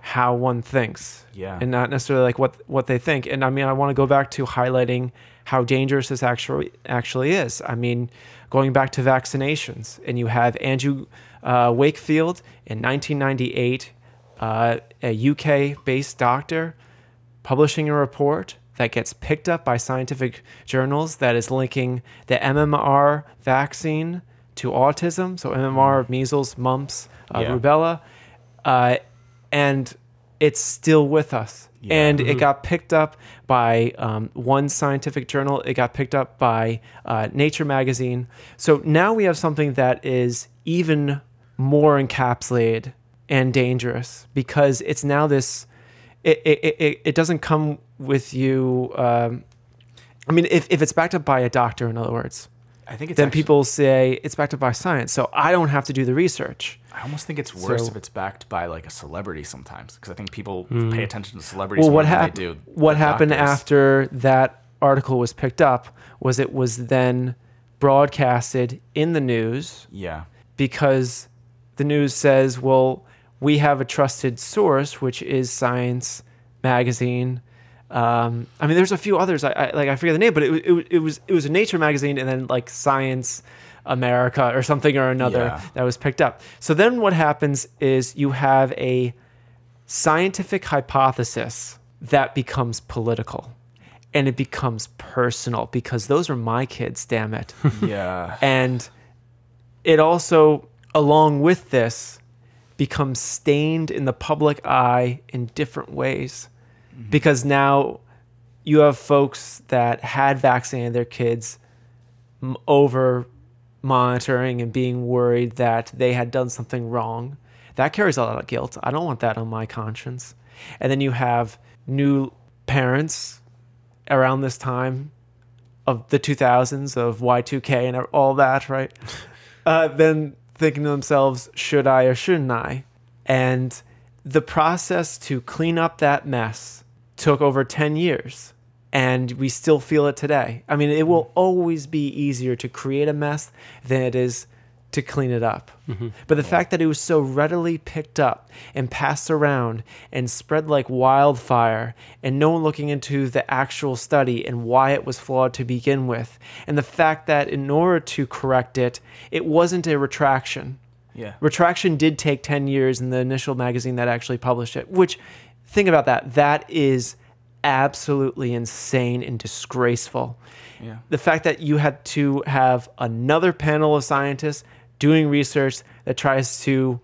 how one thinks, Yeah. and not necessarily like what what they think. And I mean, I want to go back to highlighting how dangerous this actually actually is. I mean, going back to vaccinations, and you have Andrew uh, Wakefield in 1998, uh, a UK-based doctor, publishing a report that gets picked up by scientific journals that is linking the MMR vaccine to autism. So MMR, measles, mumps, uh, Yeah. rubella, uh, and it's still with us. Yeah. And it got picked up by um, one scientific journal. It got picked up by uh, Nature magazine. So now we have something that is even more encapsulated and dangerous because it's now this. It it, it, it doesn't come with you. Um, I mean, if, if it's backed up by a doctor, in other words, I think it's then actually- people say it's backed up by science. So I don't have to do the research. I almost think it's worse So- if it's backed by like a celebrity sometimes because I think people pay attention to celebrities well, more what they do. What happened doctors. after that article was picked up was it was then broadcasted in the news Yeah, because the news says, well, we have a trusted source, which is Science Magazine. Um, I mean, there's a few others. I, I like I forget the name, but it, it, it was it was a Nature magazine, and then like Science America or something or another Yeah. that was picked up. So then what happens is you have a scientific hypothesis that becomes political. and it becomes personal because those are my kids, damn it. Yeah. and it also along with this becomes stained in the public eye in different ways mm-hmm. because now you have folks that had vaccinated their kids over monitoring and being worried that they had done something wrong that carries a lot of guilt i don't want that on my conscience and then you have new parents around this time of the 2000s of Y2K and all that, right? uh, then thinking to themselves, should I or shouldn't I? And the process to clean up that mess took over 10 years. And we still feel it today. I mean, it will always be easier to create a mess than it is to clean it up. Mm-hmm. But the fact that it was so readily picked up and passed around and spread like wildfire, and no one looking into the actual study and why it was flawed to begin with, and the fact that in order to correct it, it wasn't a retraction. Yeah. Retraction did take 10 years in the initial magazine that actually published it, which, think about that. That is absolutely insane and disgraceful. Yeah. The fact that you had to have another panel of scientists doing research that tries to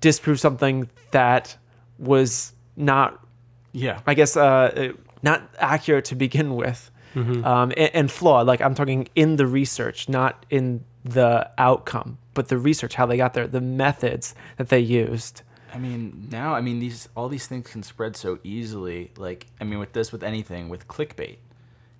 disprove something that was not Yeah. I guess uh, not accurate to begin with, um, and, and flawed. Like I'm talking in the research, not in the outcome, but the research, how they got there, the methods that they used. I mean, now I mean these all these things can spread so easily. Like I mean, with this, with anything, with clickbait,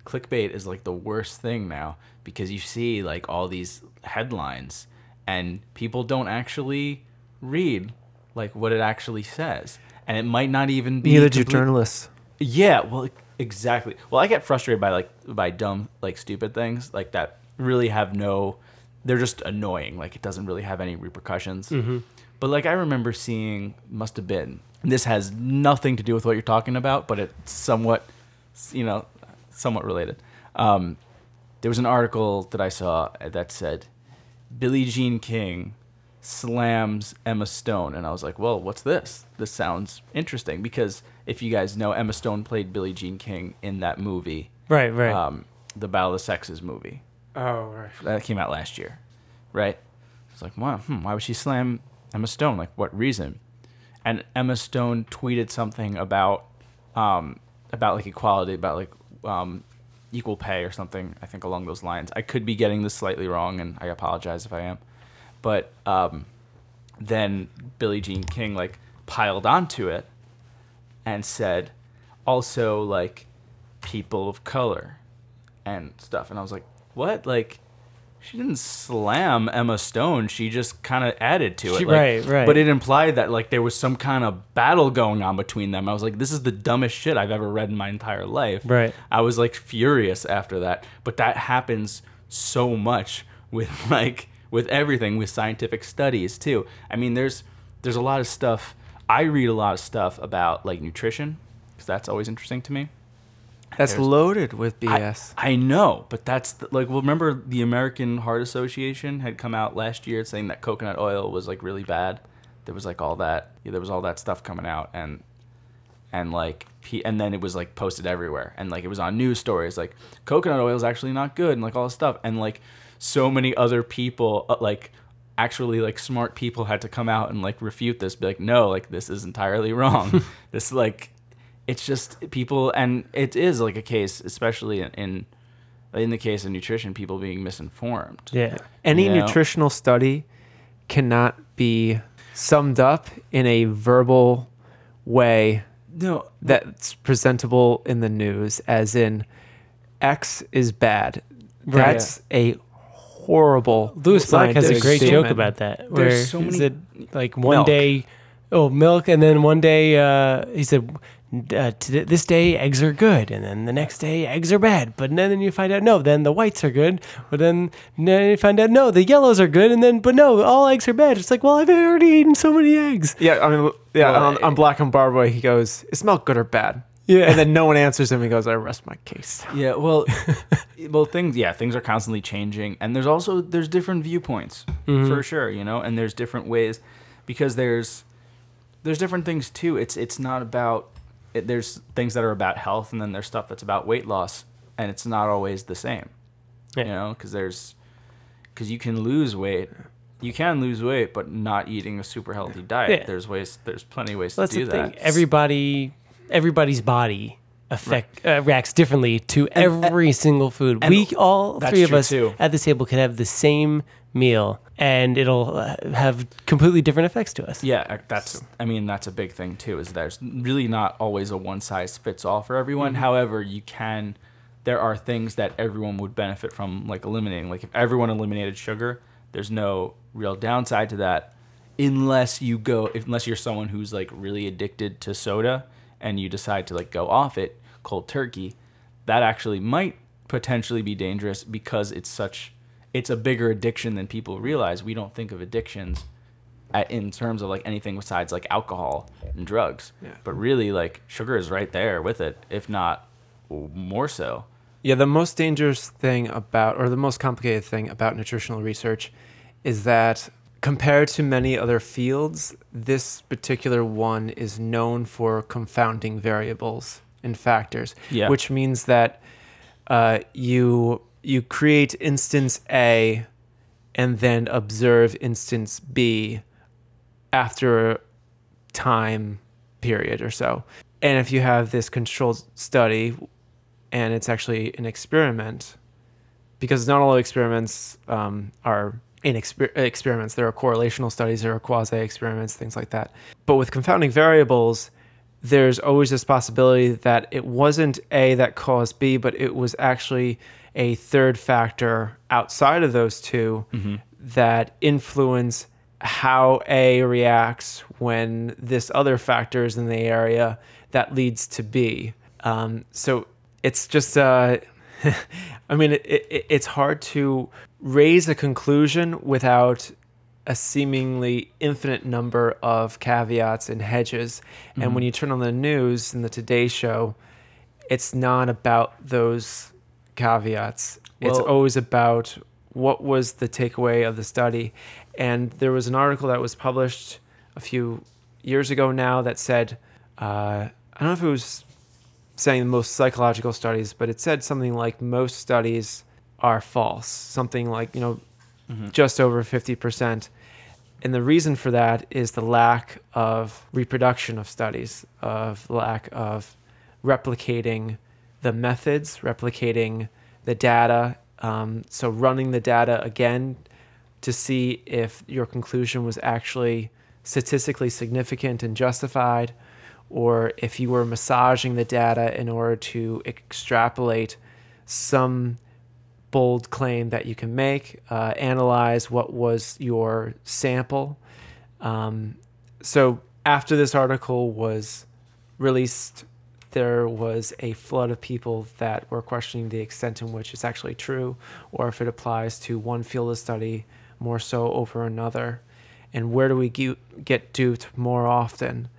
clickbait is like the worst thing now because you see like all these headlines and people don't actually read like what it actually says, and it might not even be. Neither do journalists. Yeah, well, exactly. Well, I get frustrated by like by dumb, like stupid things like that. Really have no. They're just annoying. Like it doesn't really have any repercussions. Mm-hmm. But like I remember seeing, must have been. This has nothing to do with what you're talking about, but it's somewhat, you know, somewhat related. Um, there was an article that I saw that said, Billie Jean King slams Emma Stone, and I was like, "Well, what's this? This sounds interesting." Because if you guys know, Emma Stone played Billie Jean King in that movie, Right, right. um, the Battle of the Sexes movie Oh, right. that came out last year, right? It's like, wow, hmm, why would she slam Emma Stone? Like, what reason? And Emma Stone tweeted something about, um, about like equality, about like um, equal pay or something. I think along those lines. I could be getting this slightly wrong, and I apologize if I am. But um, then Billie Jean King like piled onto it and said, also like people of color and stuff. And I was like, what? Like, she didn't slam Emma Stone. She just kind of added to it. She- like- right, right. But it implied that like there was some kind of battle going on between them. I was like, this is the dumbest shit I've ever read in my entire life. Right. I was like furious after that. But that happens so much with like with everything with scientific studies too. I mean, there's there's a lot of stuff. I read a lot of stuff about like nutrition because that's always interesting to me. That's There's- loaded with BS. I, know, but that's the, like, well, remember the American Heart Association had come out last year saying that coconut oil was like really bad. There was like all that, yeah, there was all that stuff coming out, and and like, and then it was like posted everywhere, and like it was on news stories, like coconut oil is actually not good, and like all this stuff, and like so many other people, uh, like actually like smart people had to come out and like refute this, be like, no, like this is entirely wrong. this like it's just people and it is like a case especially in in, in the case of nutrition people being misinformed yeah. Any you know? nutritional study cannot be summed up in a verbal way no that's presentable in the news, as in X is bad. Right. That's a horrible. Lewis Black has a scientific great joke about that. Where There's so he many- said, like one Milk. day, oh milk, and then one day uh, he said, uh, t- this day eggs are good, and then the next day eggs are bad. But then you find out no, then the whites are good. But then, then you find out no, the yellows are good, and then but no, all eggs are bad. It's like well, I've already eaten so many eggs. Yeah, I mean, yeah. Well, on, on Black on Broadway, he goes, "It smelled good or bad." Yeah. and then no one answers him. He goes, "I rest my case." yeah well well things yeah things are constantly changing and there's also there's different viewpoints for sure you know and there's different ways because there's there's different things too it's it's not about it, there's things that are about health, and then there's stuff that's about weight loss, and it's not always the same. Yeah. You know, because there's because you can lose weight. You can lose weight, but not eating a super healthy diet. Yeah. There's ways. There's plenty of ways Well, to do the thing. that. Everybody, everybody's body affect uh, reacts differently to every single food. We all three of us too. at the table could have the same meal, and it'll uh, have completely different effects to us. Yeah, uh, that's. I mean, that's a big thing too. Is there's really not always a one size fits all for everyone. However, you can. There are things that everyone would benefit from, like eliminating. Like if everyone eliminated sugar, there's no real downside to that, unless you go. Unless you're someone who's like really addicted to soda, and you decide to like go off it cold turkey, that actually might potentially be dangerous because it's such. It's a bigger addiction than people realize. We don't think of addictions at, in terms of like anything besides like alcohol and drugs. Yeah. But really, like sugar is right there with it, if not more so. Yeah, the most dangerous thing about, or the most complicated thing about nutritional research is that compared to many other fields, this particular one is known for confounding variables and factors, Yeah. which means that uh, you you create instance A and then observe instance B after time period or so. And if you have this controlled study and it's actually an experiment, because not all experiments um, are in exper- experiments, there are correlational studies, there are quasi experiments, things like that. But with confounding variables, there's always this possibility that it wasn't A that caused B, but it was actually a third factor outside of those 2 that influence how A reacts when this other factor is in the area that leads to B. Um, so it's just, uh, I mean, it, it, it's hard to raise a conclusion without a seemingly infinite number of caveats and hedges. And when you turn on the news and the Today Show, it's not about those caveats. it's always about what was the takeaway of the study. And there was an article that was published a few years ago now that said, uh, I don't know if it was saying the most psychological studies, but it said something like most studies are false, something like, you know, just over 50%. And the reason for that is the lack of reproduction of studies, of lack of replicating the methods, replicating the data. Um, so running the data again to see if your conclusion was actually statistically significant and justified, or if you were massaging the data in order to extrapolate some bold claim that you can make, uh, analyze what was your sample. Um, so after this article was released, there was a flood of people that were questioning the extent in which it's actually true, or if it applies to one field of study more so over another, and where do we get duped more often?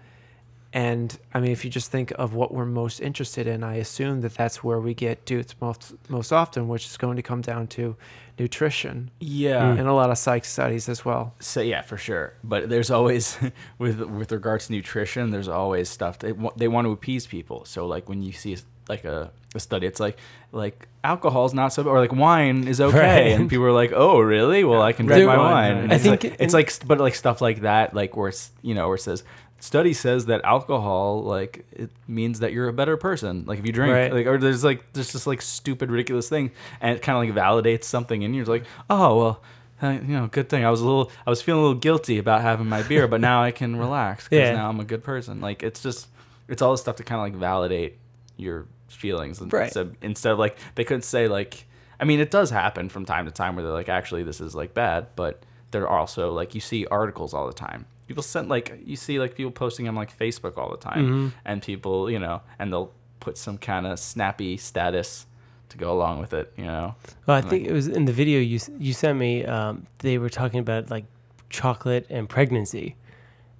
And I mean, if you just think of what we're most interested in, I assume that that's where we get duped most most often, which is going to come down to nutrition Yeah. and a lot of psych studies as well. So yeah, for sure. But there's always with with regards to nutrition, there's always stuff they want, they want to appease people. So like when you see like a, a study, it's like like alcohol's not so or like wine is okay, Right. and people are like, oh really? Well, I can drink my wine, wine. I it's think like, in- it's like but like stuff like that, like where it's you know where it says study says that alcohol like it means that you're a better person like if you drink Right. like or there's like there's this like stupid ridiculous thing and it kind of like validates something and you're like oh well uh, you know good thing i was a little i was feeling a little guilty about having my beer but now i can relax because Yeah. now i'm a good person like it's just it's all this stuff to kind of like validate your feelings and Right. so instead of like they could say like i mean it does happen from time to time where they're like actually this is like bad but there are also like you see articles all the time people send like you see like people posting on like facebook all the time Mm-hmm. and people you know and they'll put some kind of snappy status to go along with it you know Well, I think it was in the video you you sent me. Um, they were talking about like chocolate and pregnancy,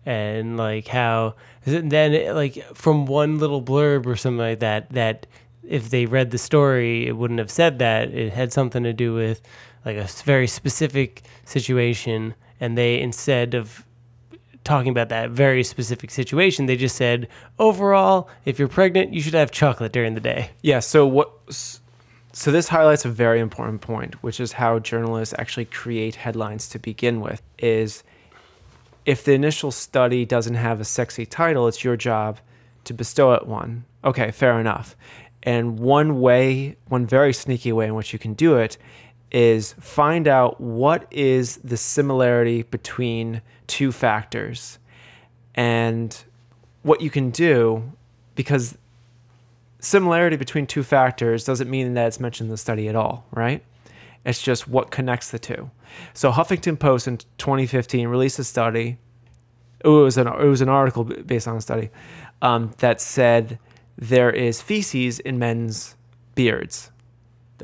and like how then it, like from one little blurb or something like that that if they read the story it wouldn't have said that it had something to do with like a very specific situation and they instead of talking about that very specific situation. They just said overall, if you're pregnant, you should have chocolate during the day. Yeah. So what? So this highlights a very important point, which is how journalists actually create headlines to begin with. Is if the initial study doesn't have a sexy title, it's your job to bestow it one. Okay, fair enough. And one way, one very sneaky way in which you can do it is find out what is the similarity between two factors. And what you can do, because similarity between two factors doesn't mean that it's mentioned in the study at all, right? It's just what connects the two. So Huffington Post in 2015 released a study. It was an it was an article based on a study um, that said there is feces in men's beards.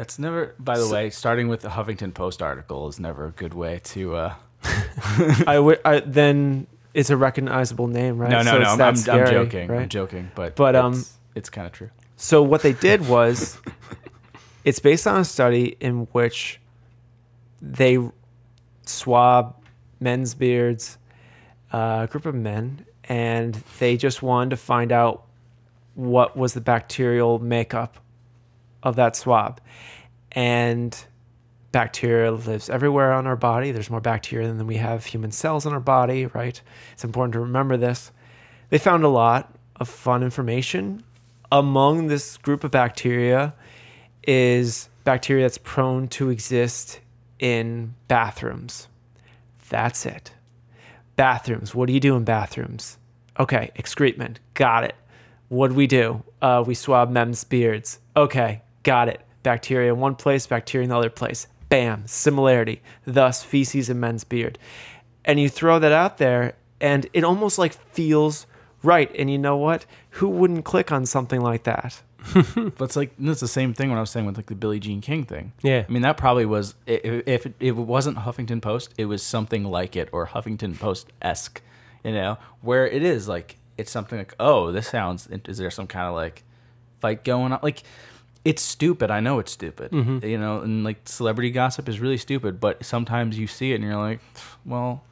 That's never. By the So- way, starting with the Huffington Post article is never a good way to. Uh, I would I, then it's a recognizable name, right? No, no, So no. I'm, I'm, scary, I'm joking. right? I'm joking. But But, um, it's, it's kind of true. So what they did was, it's based on a study in which they swab men's beards, uh, a group of men, and they just wanted to find out what was the bacterial makeup of that swab, and bacteria lives everywhere on our body. There's more bacteria than we have human cells in our body, right? It's important to remember this. They found a lot of fun information among this group of bacteria is bacteria that's prone to exist in bathrooms. That's it. Bathrooms. What do you do in bathrooms? Okay, excrement. Got it. What do we do? Uh, we swab men's beards. Okay, got it. Bacteria in one place, bacteria in the other place. Bam, similarity. Thus, feces in men's beard. And you throw that out there, and it almost like feels right. And you know what? Who wouldn't click on something like that? But it's like it's the same thing when I was saying with like the Billie Jean King thing. Yeah. I mean, that probably was i- i- if it, if it wasn't Huffington Post, it was something like it or Huffington Post esque, you know, where it is like it's something like, oh, this sounds. Is there some kind of like fight going on? Like, it's stupid. I know it's stupid. Mm-hmm. You know, and like celebrity gossip is really stupid. But sometimes you see it and you're like, well,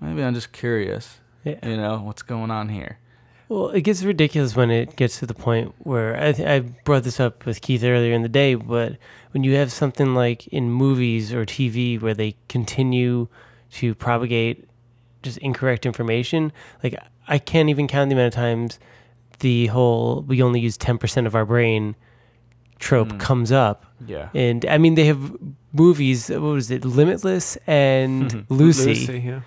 maybe I'm just curious. Yeah. You know what's going on here. Well, it gets ridiculous when it gets to the point where I, th- I brought this up with Keith earlier in the day, but when you have something like in movies or TV where they continue to propagate just incorrect information, like I can't even count the amount of times the whole we only use 10% of our brain trope comes up. Yeah. And I mean, they have movies, what was it, Limitless and Lucy. yeah.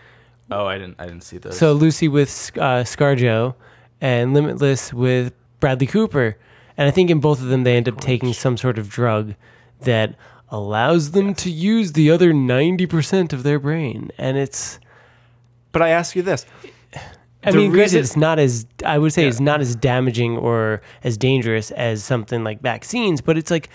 Oh, I didn't. I didn't see those. So Lucy with uh, ScarJo and Limitless with Bradley Cooper. And I think in both of them, they end up taking some sort of drug that allows them to use the other 90% of their brain. And it's, But I ask you this: I The mean, it's not as, I would say Yeah. it's not as damaging or as dangerous as something like vaccines, but it's like,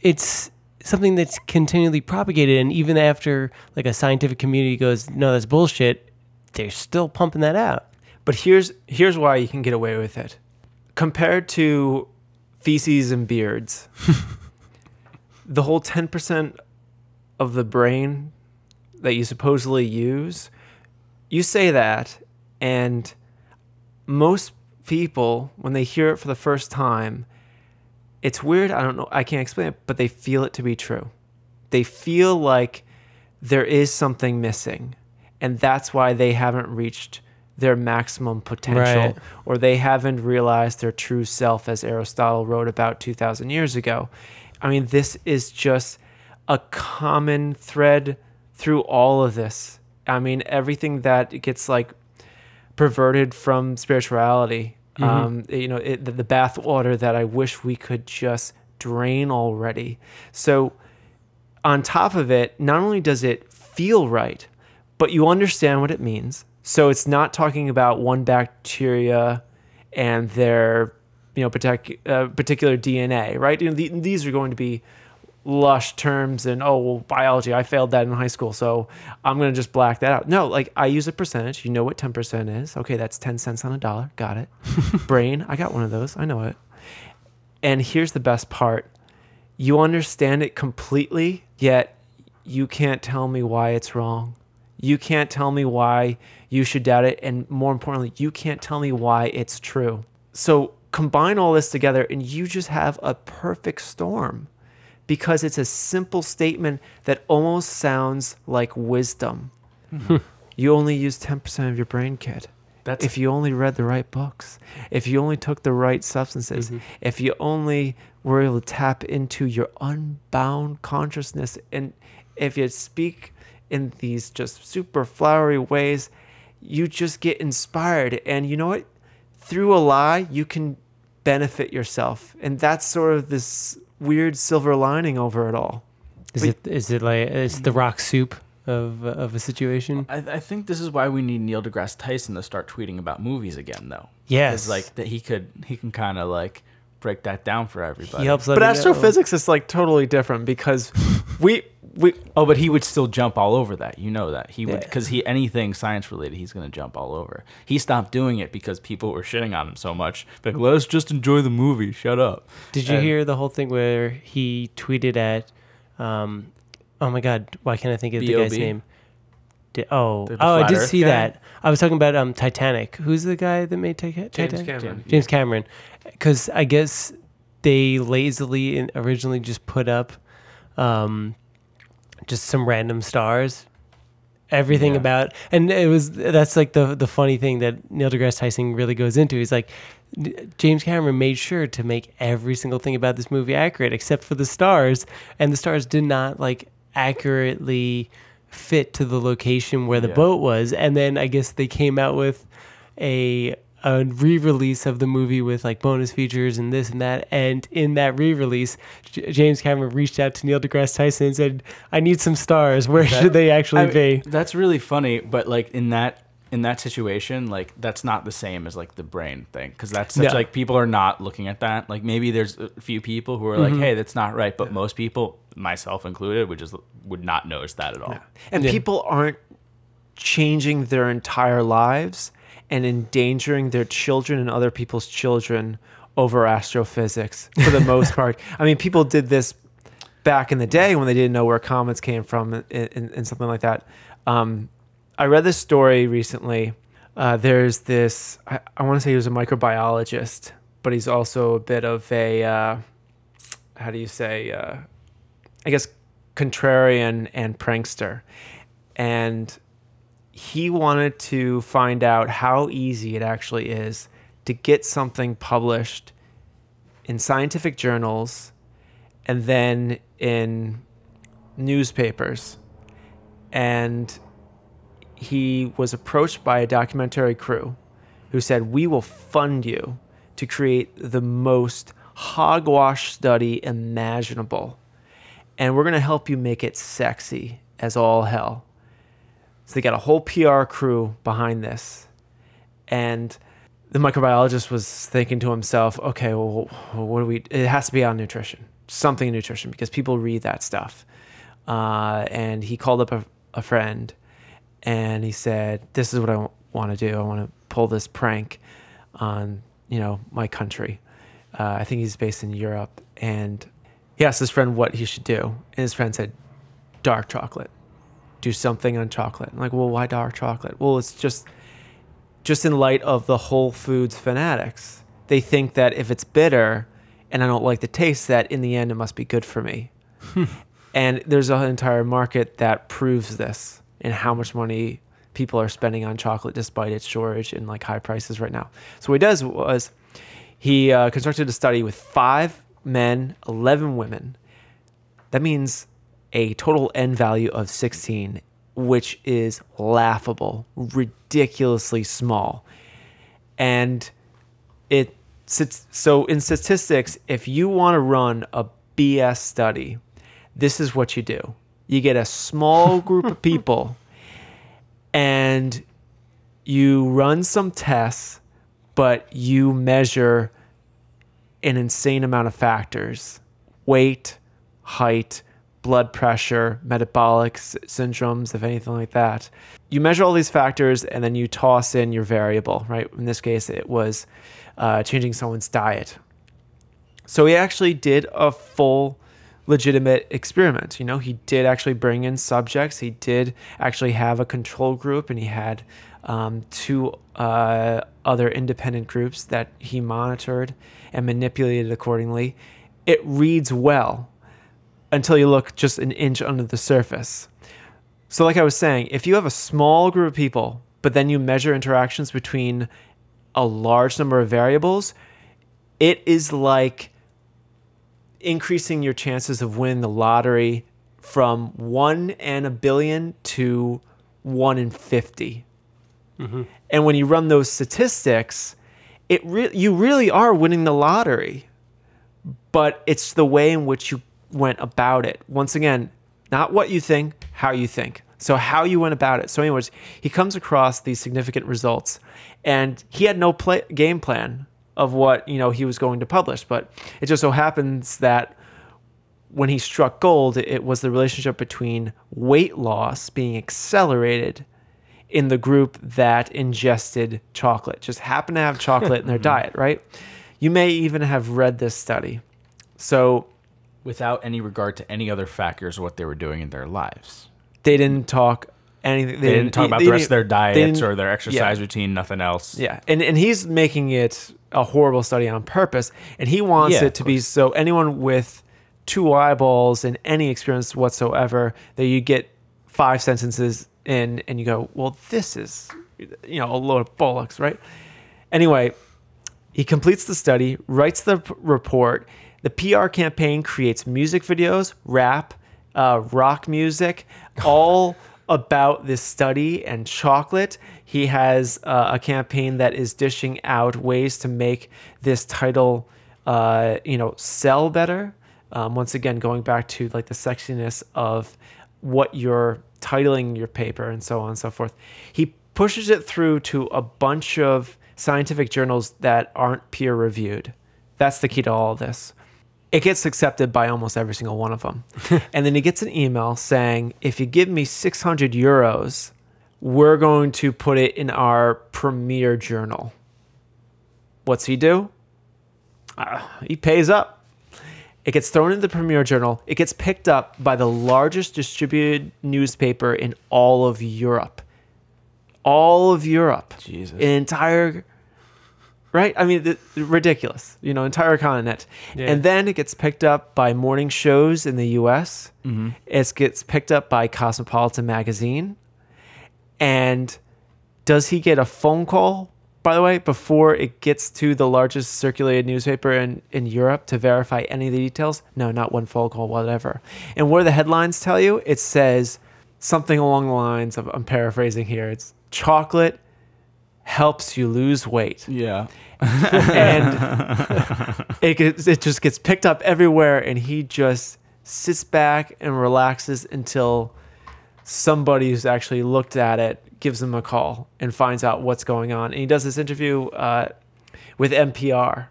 it's something that's continually propagated. And even after like a scientific community goes, no, that's bullshit, they're still pumping that out. But here's here's why you can get away with it. Compared to feces and beards, the whole 10% of the brain that you supposedly use, you say that and most people when they hear it for the first time, it's weird, I don't know, I can't explain it, but they feel it to be true. They feel like there is something missing and that's why they haven't reached their maximum potential Right. or they haven't realized their true self as aristotle wrote about 2000 years ago i mean this is just a common thread through all of this i mean everything that gets like perverted from spirituality um, you know it, the, the bath water that i wish we could just drain already so on top of it, not only does it feel right, but you understand what it means. So it's not talking about one bacteria and their, you know, partic- uh, particular DNA, right? You know, the, these are going to be lush terms and oh, well, biology. I failed that in high school, so I'm gonna just black that out. No, like I use a percentage. You know what 10% is? Okay, that's 10 cents on a dollar. Got it. Brain. I got one of those. I know it. And here's the best part you understand it completely, yet you can't tell me why it's wrong. You can't tell me why you should doubt it. And more importantly, you can't tell me why it's true. So combine all this together and you just have a perfect storm because it's a simple statement that almost sounds like wisdom. Hmm. you only use 10% of your brain, kid. That's if you only read the right books, if you only took the right substances, mm-hmm. if you only were able to tap into your unbound consciousness, and if you speak in these just super flowery ways, you just get inspired. And you know what? Through a lie, you can benefit yourself. And that's sort of this weird silver lining over it all. Is But- it is it like it's the rock soup of of a situation? I, I think this is why we need Neil deGrasse Tyson to start tweeting about movies again, though. Yes. It's like that he could he can kind of like break that down for everybody. He helps. But let me know. astrophysics is like totally different because we we Oh, but he would still jump all over that. You know that he would Yeah. because he anything science related, he's gonna jump all over. He stopped doing it because people were shitting on him so much. Like, let us just enjoy the movie. Shut up. Did you And- hear the whole thing where he tweeted at, um, oh my God, why can't I think of the guy's name? Did, oh, The- the oh, I did see guy? that. I was talking about um Titanic. Who's the guy that made Tica- Titanic? Cameron. James Cameron, because I guess they lazily and originally just put up, um, just some random stars. Everything Yeah. about and it was that's like the the funny thing that Neil deGrasse Tyson really goes into. He's like, James Cameron made sure to make every single thing about this movie accurate, except for the stars, and the stars did not like accurately fit to the location where the Yeah. boat was. And then I guess they came out with a a re-release of the movie with like bonus features and this and that. And in that re-release, J- James Cameron reached out to Neil deGrasse Tyson and said, "I need some stars. Where should they actually I be?" That's really funny, but like in that in that situation, like that's not the same as like the brain thing because that's such Yeah. like people are not looking at that. Like maybe there's a few people who are Mm-hmm. like, hey, that's not right, but most people, myself included, would just would not notice that at all. and Yeah. people aren't changing their entire lives and endangering their children and other people's children over astrophysics for the most part. I mean, people did this back in the day when they didn't know where comets came from and, and, and something like that. Um, I read this story recently. Uh, there's this, I, I want to say he was a microbiologist, but he's also a bit of a, uh, how do you say, uh, I guess, contrarian and prankster. And he wanted to find out how easy it actually is to get something published in scientific journals and then in newspapers. And he was approached by a documentary crew who said, We will fund you to create the most hogwash study imaginable. And we're going to help you make it sexy as all hell. So they got a whole PR crew behind this. And the microbiologist was thinking to himself, okay, well, what do we, it has to be on nutrition, something in nutrition, because people read that stuff. Uh, and he called up a, a friend and he said, this is what I want to do. I want to pull this prank on, you know, my country. Uh, I think he's based in Europe. And he asked his friend what he should do. And his friend said, dark chocolate. Do something on chocolate. I'm like, well, why dark chocolate? Well, it's just just in light of the Whole Foods fanatics. They think that if it's bitter and I don't like the taste, that in the end it must be good for me. and there's an entire market that proves this and how much money people are spending on chocolate despite its shortage and like high prices right now. So what he does was he uh, constructed a study with five men, 11 women. That means a total N value of 16, which is laughable, ridiculously small. And it sits- so in statistics, if you want to run a BS study, this is what you do. You get a small group of people and you run some tests, but you measure an insane amount of factors weight, height, blood pressure, metabolic s- syndromes, if anything like that. You measure all these factors and then you toss in your variable, right? In this case, it was uh, changing someone's diet. So he actually did a full legitimate experiment. You know, he did actually bring in subjects. He did actually have a control group, and he had um, two uh, other independent groups that he monitored and manipulated accordingly. It reads well until you look just an inch under the surface. So, like I was saying, if you have a small group of people, but then you measure interactions between a large number of variables, it is like increasing your chances of winning the lottery from one in a billion to one in 50. Mm-hmm. And when you run those statistics, it re- you really are winning the lottery, but it's the way in which you went about it. Once again, not what you think, how you think. So how you went about it. So, anyways, he comes across these significant results, and he had no play- game plan of what you know he was going to publish. But it just so happens that when he struck gold, it was the relationship between weight loss being accelerated in the group that ingested chocolate, just happened to have chocolate in their hmm. diet, right? You may even have read this study. So Without any regard to any other factors what they were doing in their lives. they didn't talk anything. They, didn't talk about they the rest of their diets or their exercise yeah. routine, nothing else. Yeah, and and he's making it a horrible study on purpose, and he wants Yeah, it to be so anyone with two eyeballs and any experience whatsoever that you get five sentences in and you go, well, this is you know a load of bollocks, right? Anyway, he completes the study, writes the report. The PR campaign creates music videos, rap, uh, rock music, all about this study and chocolate. He has uh, a campaign that is dishing out ways to make this title, uh, you know, sell better. Um, once again, going back to like the sexiness of what you're titling your paper and so on and so forth. He pushes it through to a bunch of scientific journals that aren't peer reviewed. That's the key to all of this. It gets accepted by almost every single one of them. and then he gets an email saying, if you give me 600 euros, we're going to put it in our premier journal. What's he do? Uh, he pays up. It gets thrown into the Premier Journal. It gets picked up by the largest distributed newspaper in all of Europe. All of Europe. Jesus. An entire, right? I mean, th- ridiculous. You know, entire continent. Yeah. And then it gets picked up by morning shows in the U.S. Mm-hmm. It gets picked up by Cosmopolitan magazine. And does he get a phone call, by the way, before it gets to the largest circulated newspaper in, in Europe to verify any of the details? No, not one phone call, whatever. And what do the headlines tell you? It says something along the lines of, I'm paraphrasing here, it's chocolate helps you lose weight. Yeah. And it, gets, it just gets picked up everywhere, and he just sits back and relaxes until somebody who's actually looked at it gives him a call and finds out what's going on. And he does this interview uh, with NPR,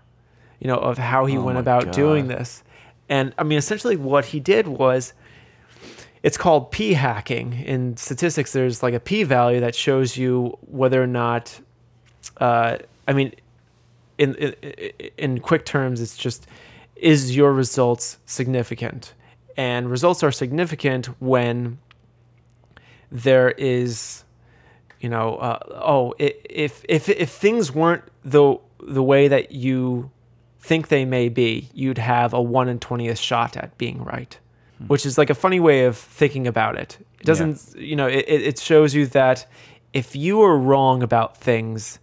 you know, of how he Oh went about God. doing this. And I mean, essentially, what he did was it's called p hacking. In statistics, there's like a p value that shows you whether or not, uh, I mean, in, in in quick terms, it's just is your results significant? And results are significant when there is, you know, uh, oh, if if if things weren't the the way that you think they may be, you'd have a one in twentieth shot at being right, which is like a funny way of thinking about it. It doesn't, you know, it it shows you that if you are wrong about things,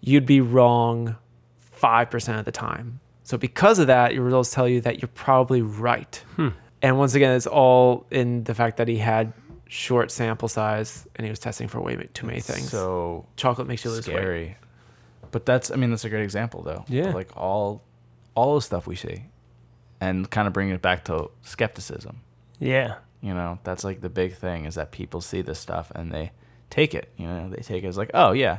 you'd be wrong five percent of the time. So because of that, your results tell you that you're probably right. Hmm. And once again, it's all in the fact that he had short sample size and he was testing for way too many things. So chocolate makes you lose weight. scary. But that's, I mean, that's a great example, though. Yeah. Like all, all the stuff we see, and kind of bringing it back to skepticism. Yeah. You know, that's like the big thing is that people see this stuff and they take it. You know, they take it as like, oh yeah.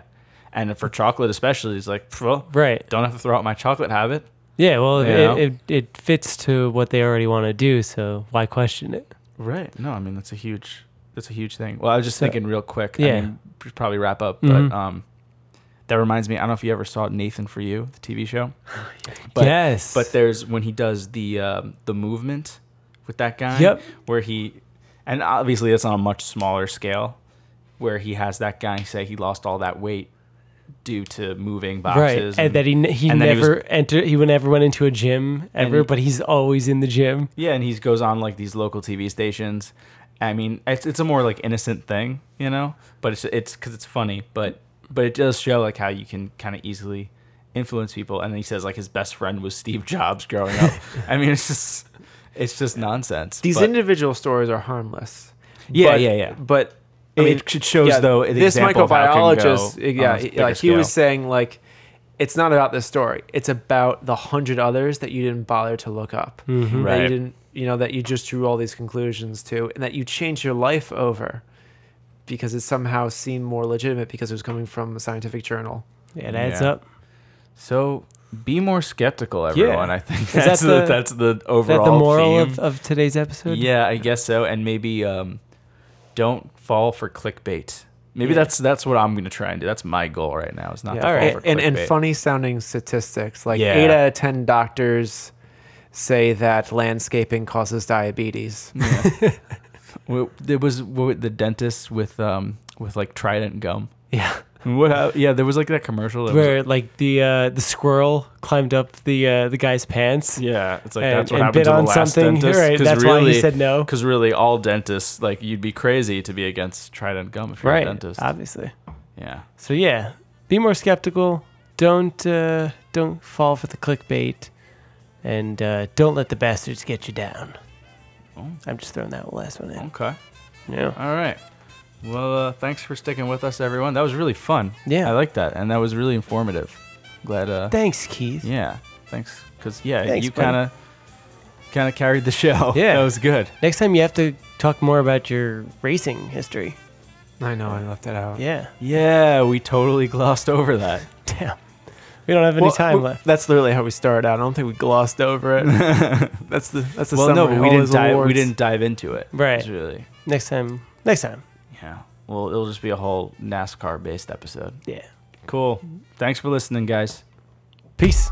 And for chocolate especially, it's like, well, Right. don't have to throw out my chocolate habit. Yeah. Well, it, it, it fits to what they already want to do. So why question it? Right. No, I mean that's a huge that's a huge thing. Well, I was just So- thinking real quick. Yeah. I mean, probably wrap up, but Mhm. um, that reminds me. I don't know if you ever saw Nathan for You, the TV show. But, yes. But there's when he does the um, the movement with that guy. Yep. Where he, and obviously it's on a much smaller scale, where he has that guy say he lost all that weight due to moving Right, boxes. and, that he he and then he was- never entered. He never went into a gym ever, he- but he's always in the gym. Yeah, and he goes on like these local TV stations. I mean, it's it's a more like innocent thing, you know, but it's it's because it's funny, but but it does show like how you can kind of easily influence people. And then he says like his best friend was Steve Jobs growing up. I mean, it's just it's just nonsense. These but- individual stories are harmless. Yeah, But- yeah, yeah. But I mean, it shows yeah, though. The this example of how it can microbiologist, go yeah, he- bigger like he was saying, like it's not about this story. It's about the hundred others that you didn't bother to look up. That you Right. didn't, you know, that you just drew all these conclusions to, and that you changed your life over because it somehow seemed more legitimate because it was coming from a scientific journal. It adds Yeah. up. So be more skeptical, everyone. I think that that's the- the, that's the Is overall that the moral theme. of, of today's episode? Yeah, I guess so. And maybe um, don't fall for clickbait. Maybe Yeah. that's that's what I'm gonna try and do. That's my goal right now. Is not Yeah. to fall for and, and funny sounding statistics like Yeah. eight out of ten doctors say that landscaping causes diabetes. Well, There was the dentist with um with like Trident gum. yeah. What? hap- Yeah, there was like that commercial. That was, Where like the uh, the squirrel climbed up the uh, the guy's pants. yeah, it's like and, that's what and happened bit to the on last something. dentist. Right, that's why he said no. Because really, all dentists like you'd be crazy to be against Trident gum if you're Right, a dentist. obviously. yeah. So yeah, be more skeptical. Don't uh, don't fall for the clickbait, and uh, don't let the bastards get you down. Oh. I'm just throwing that last one in. Okay. Yeah. All right. Well, uh, thanks for sticking with us, everyone. That was really fun. Yeah. I like that, and that was really informative. Glad. Uh, Thanks, Keith. yeah. Thanks, because yeah, Thanks, you kind of kind of carried the show. Yeah. that was good. Next time you have to talk more about your racing history. I know I left it out. Yeah. Yeah, we totally glossed over that. Damn. We don't have any Well, time left. That's literally how we started out. I don't think we glossed over it. that's the that's the well, no, but we didn't those dive. We didn't dive into it. Right. It's really. Next time. Next time. Yeah. Well, it'll just be a whole NASCAR based episode. Yeah. Cool. Thanks for listening, guys. Peace.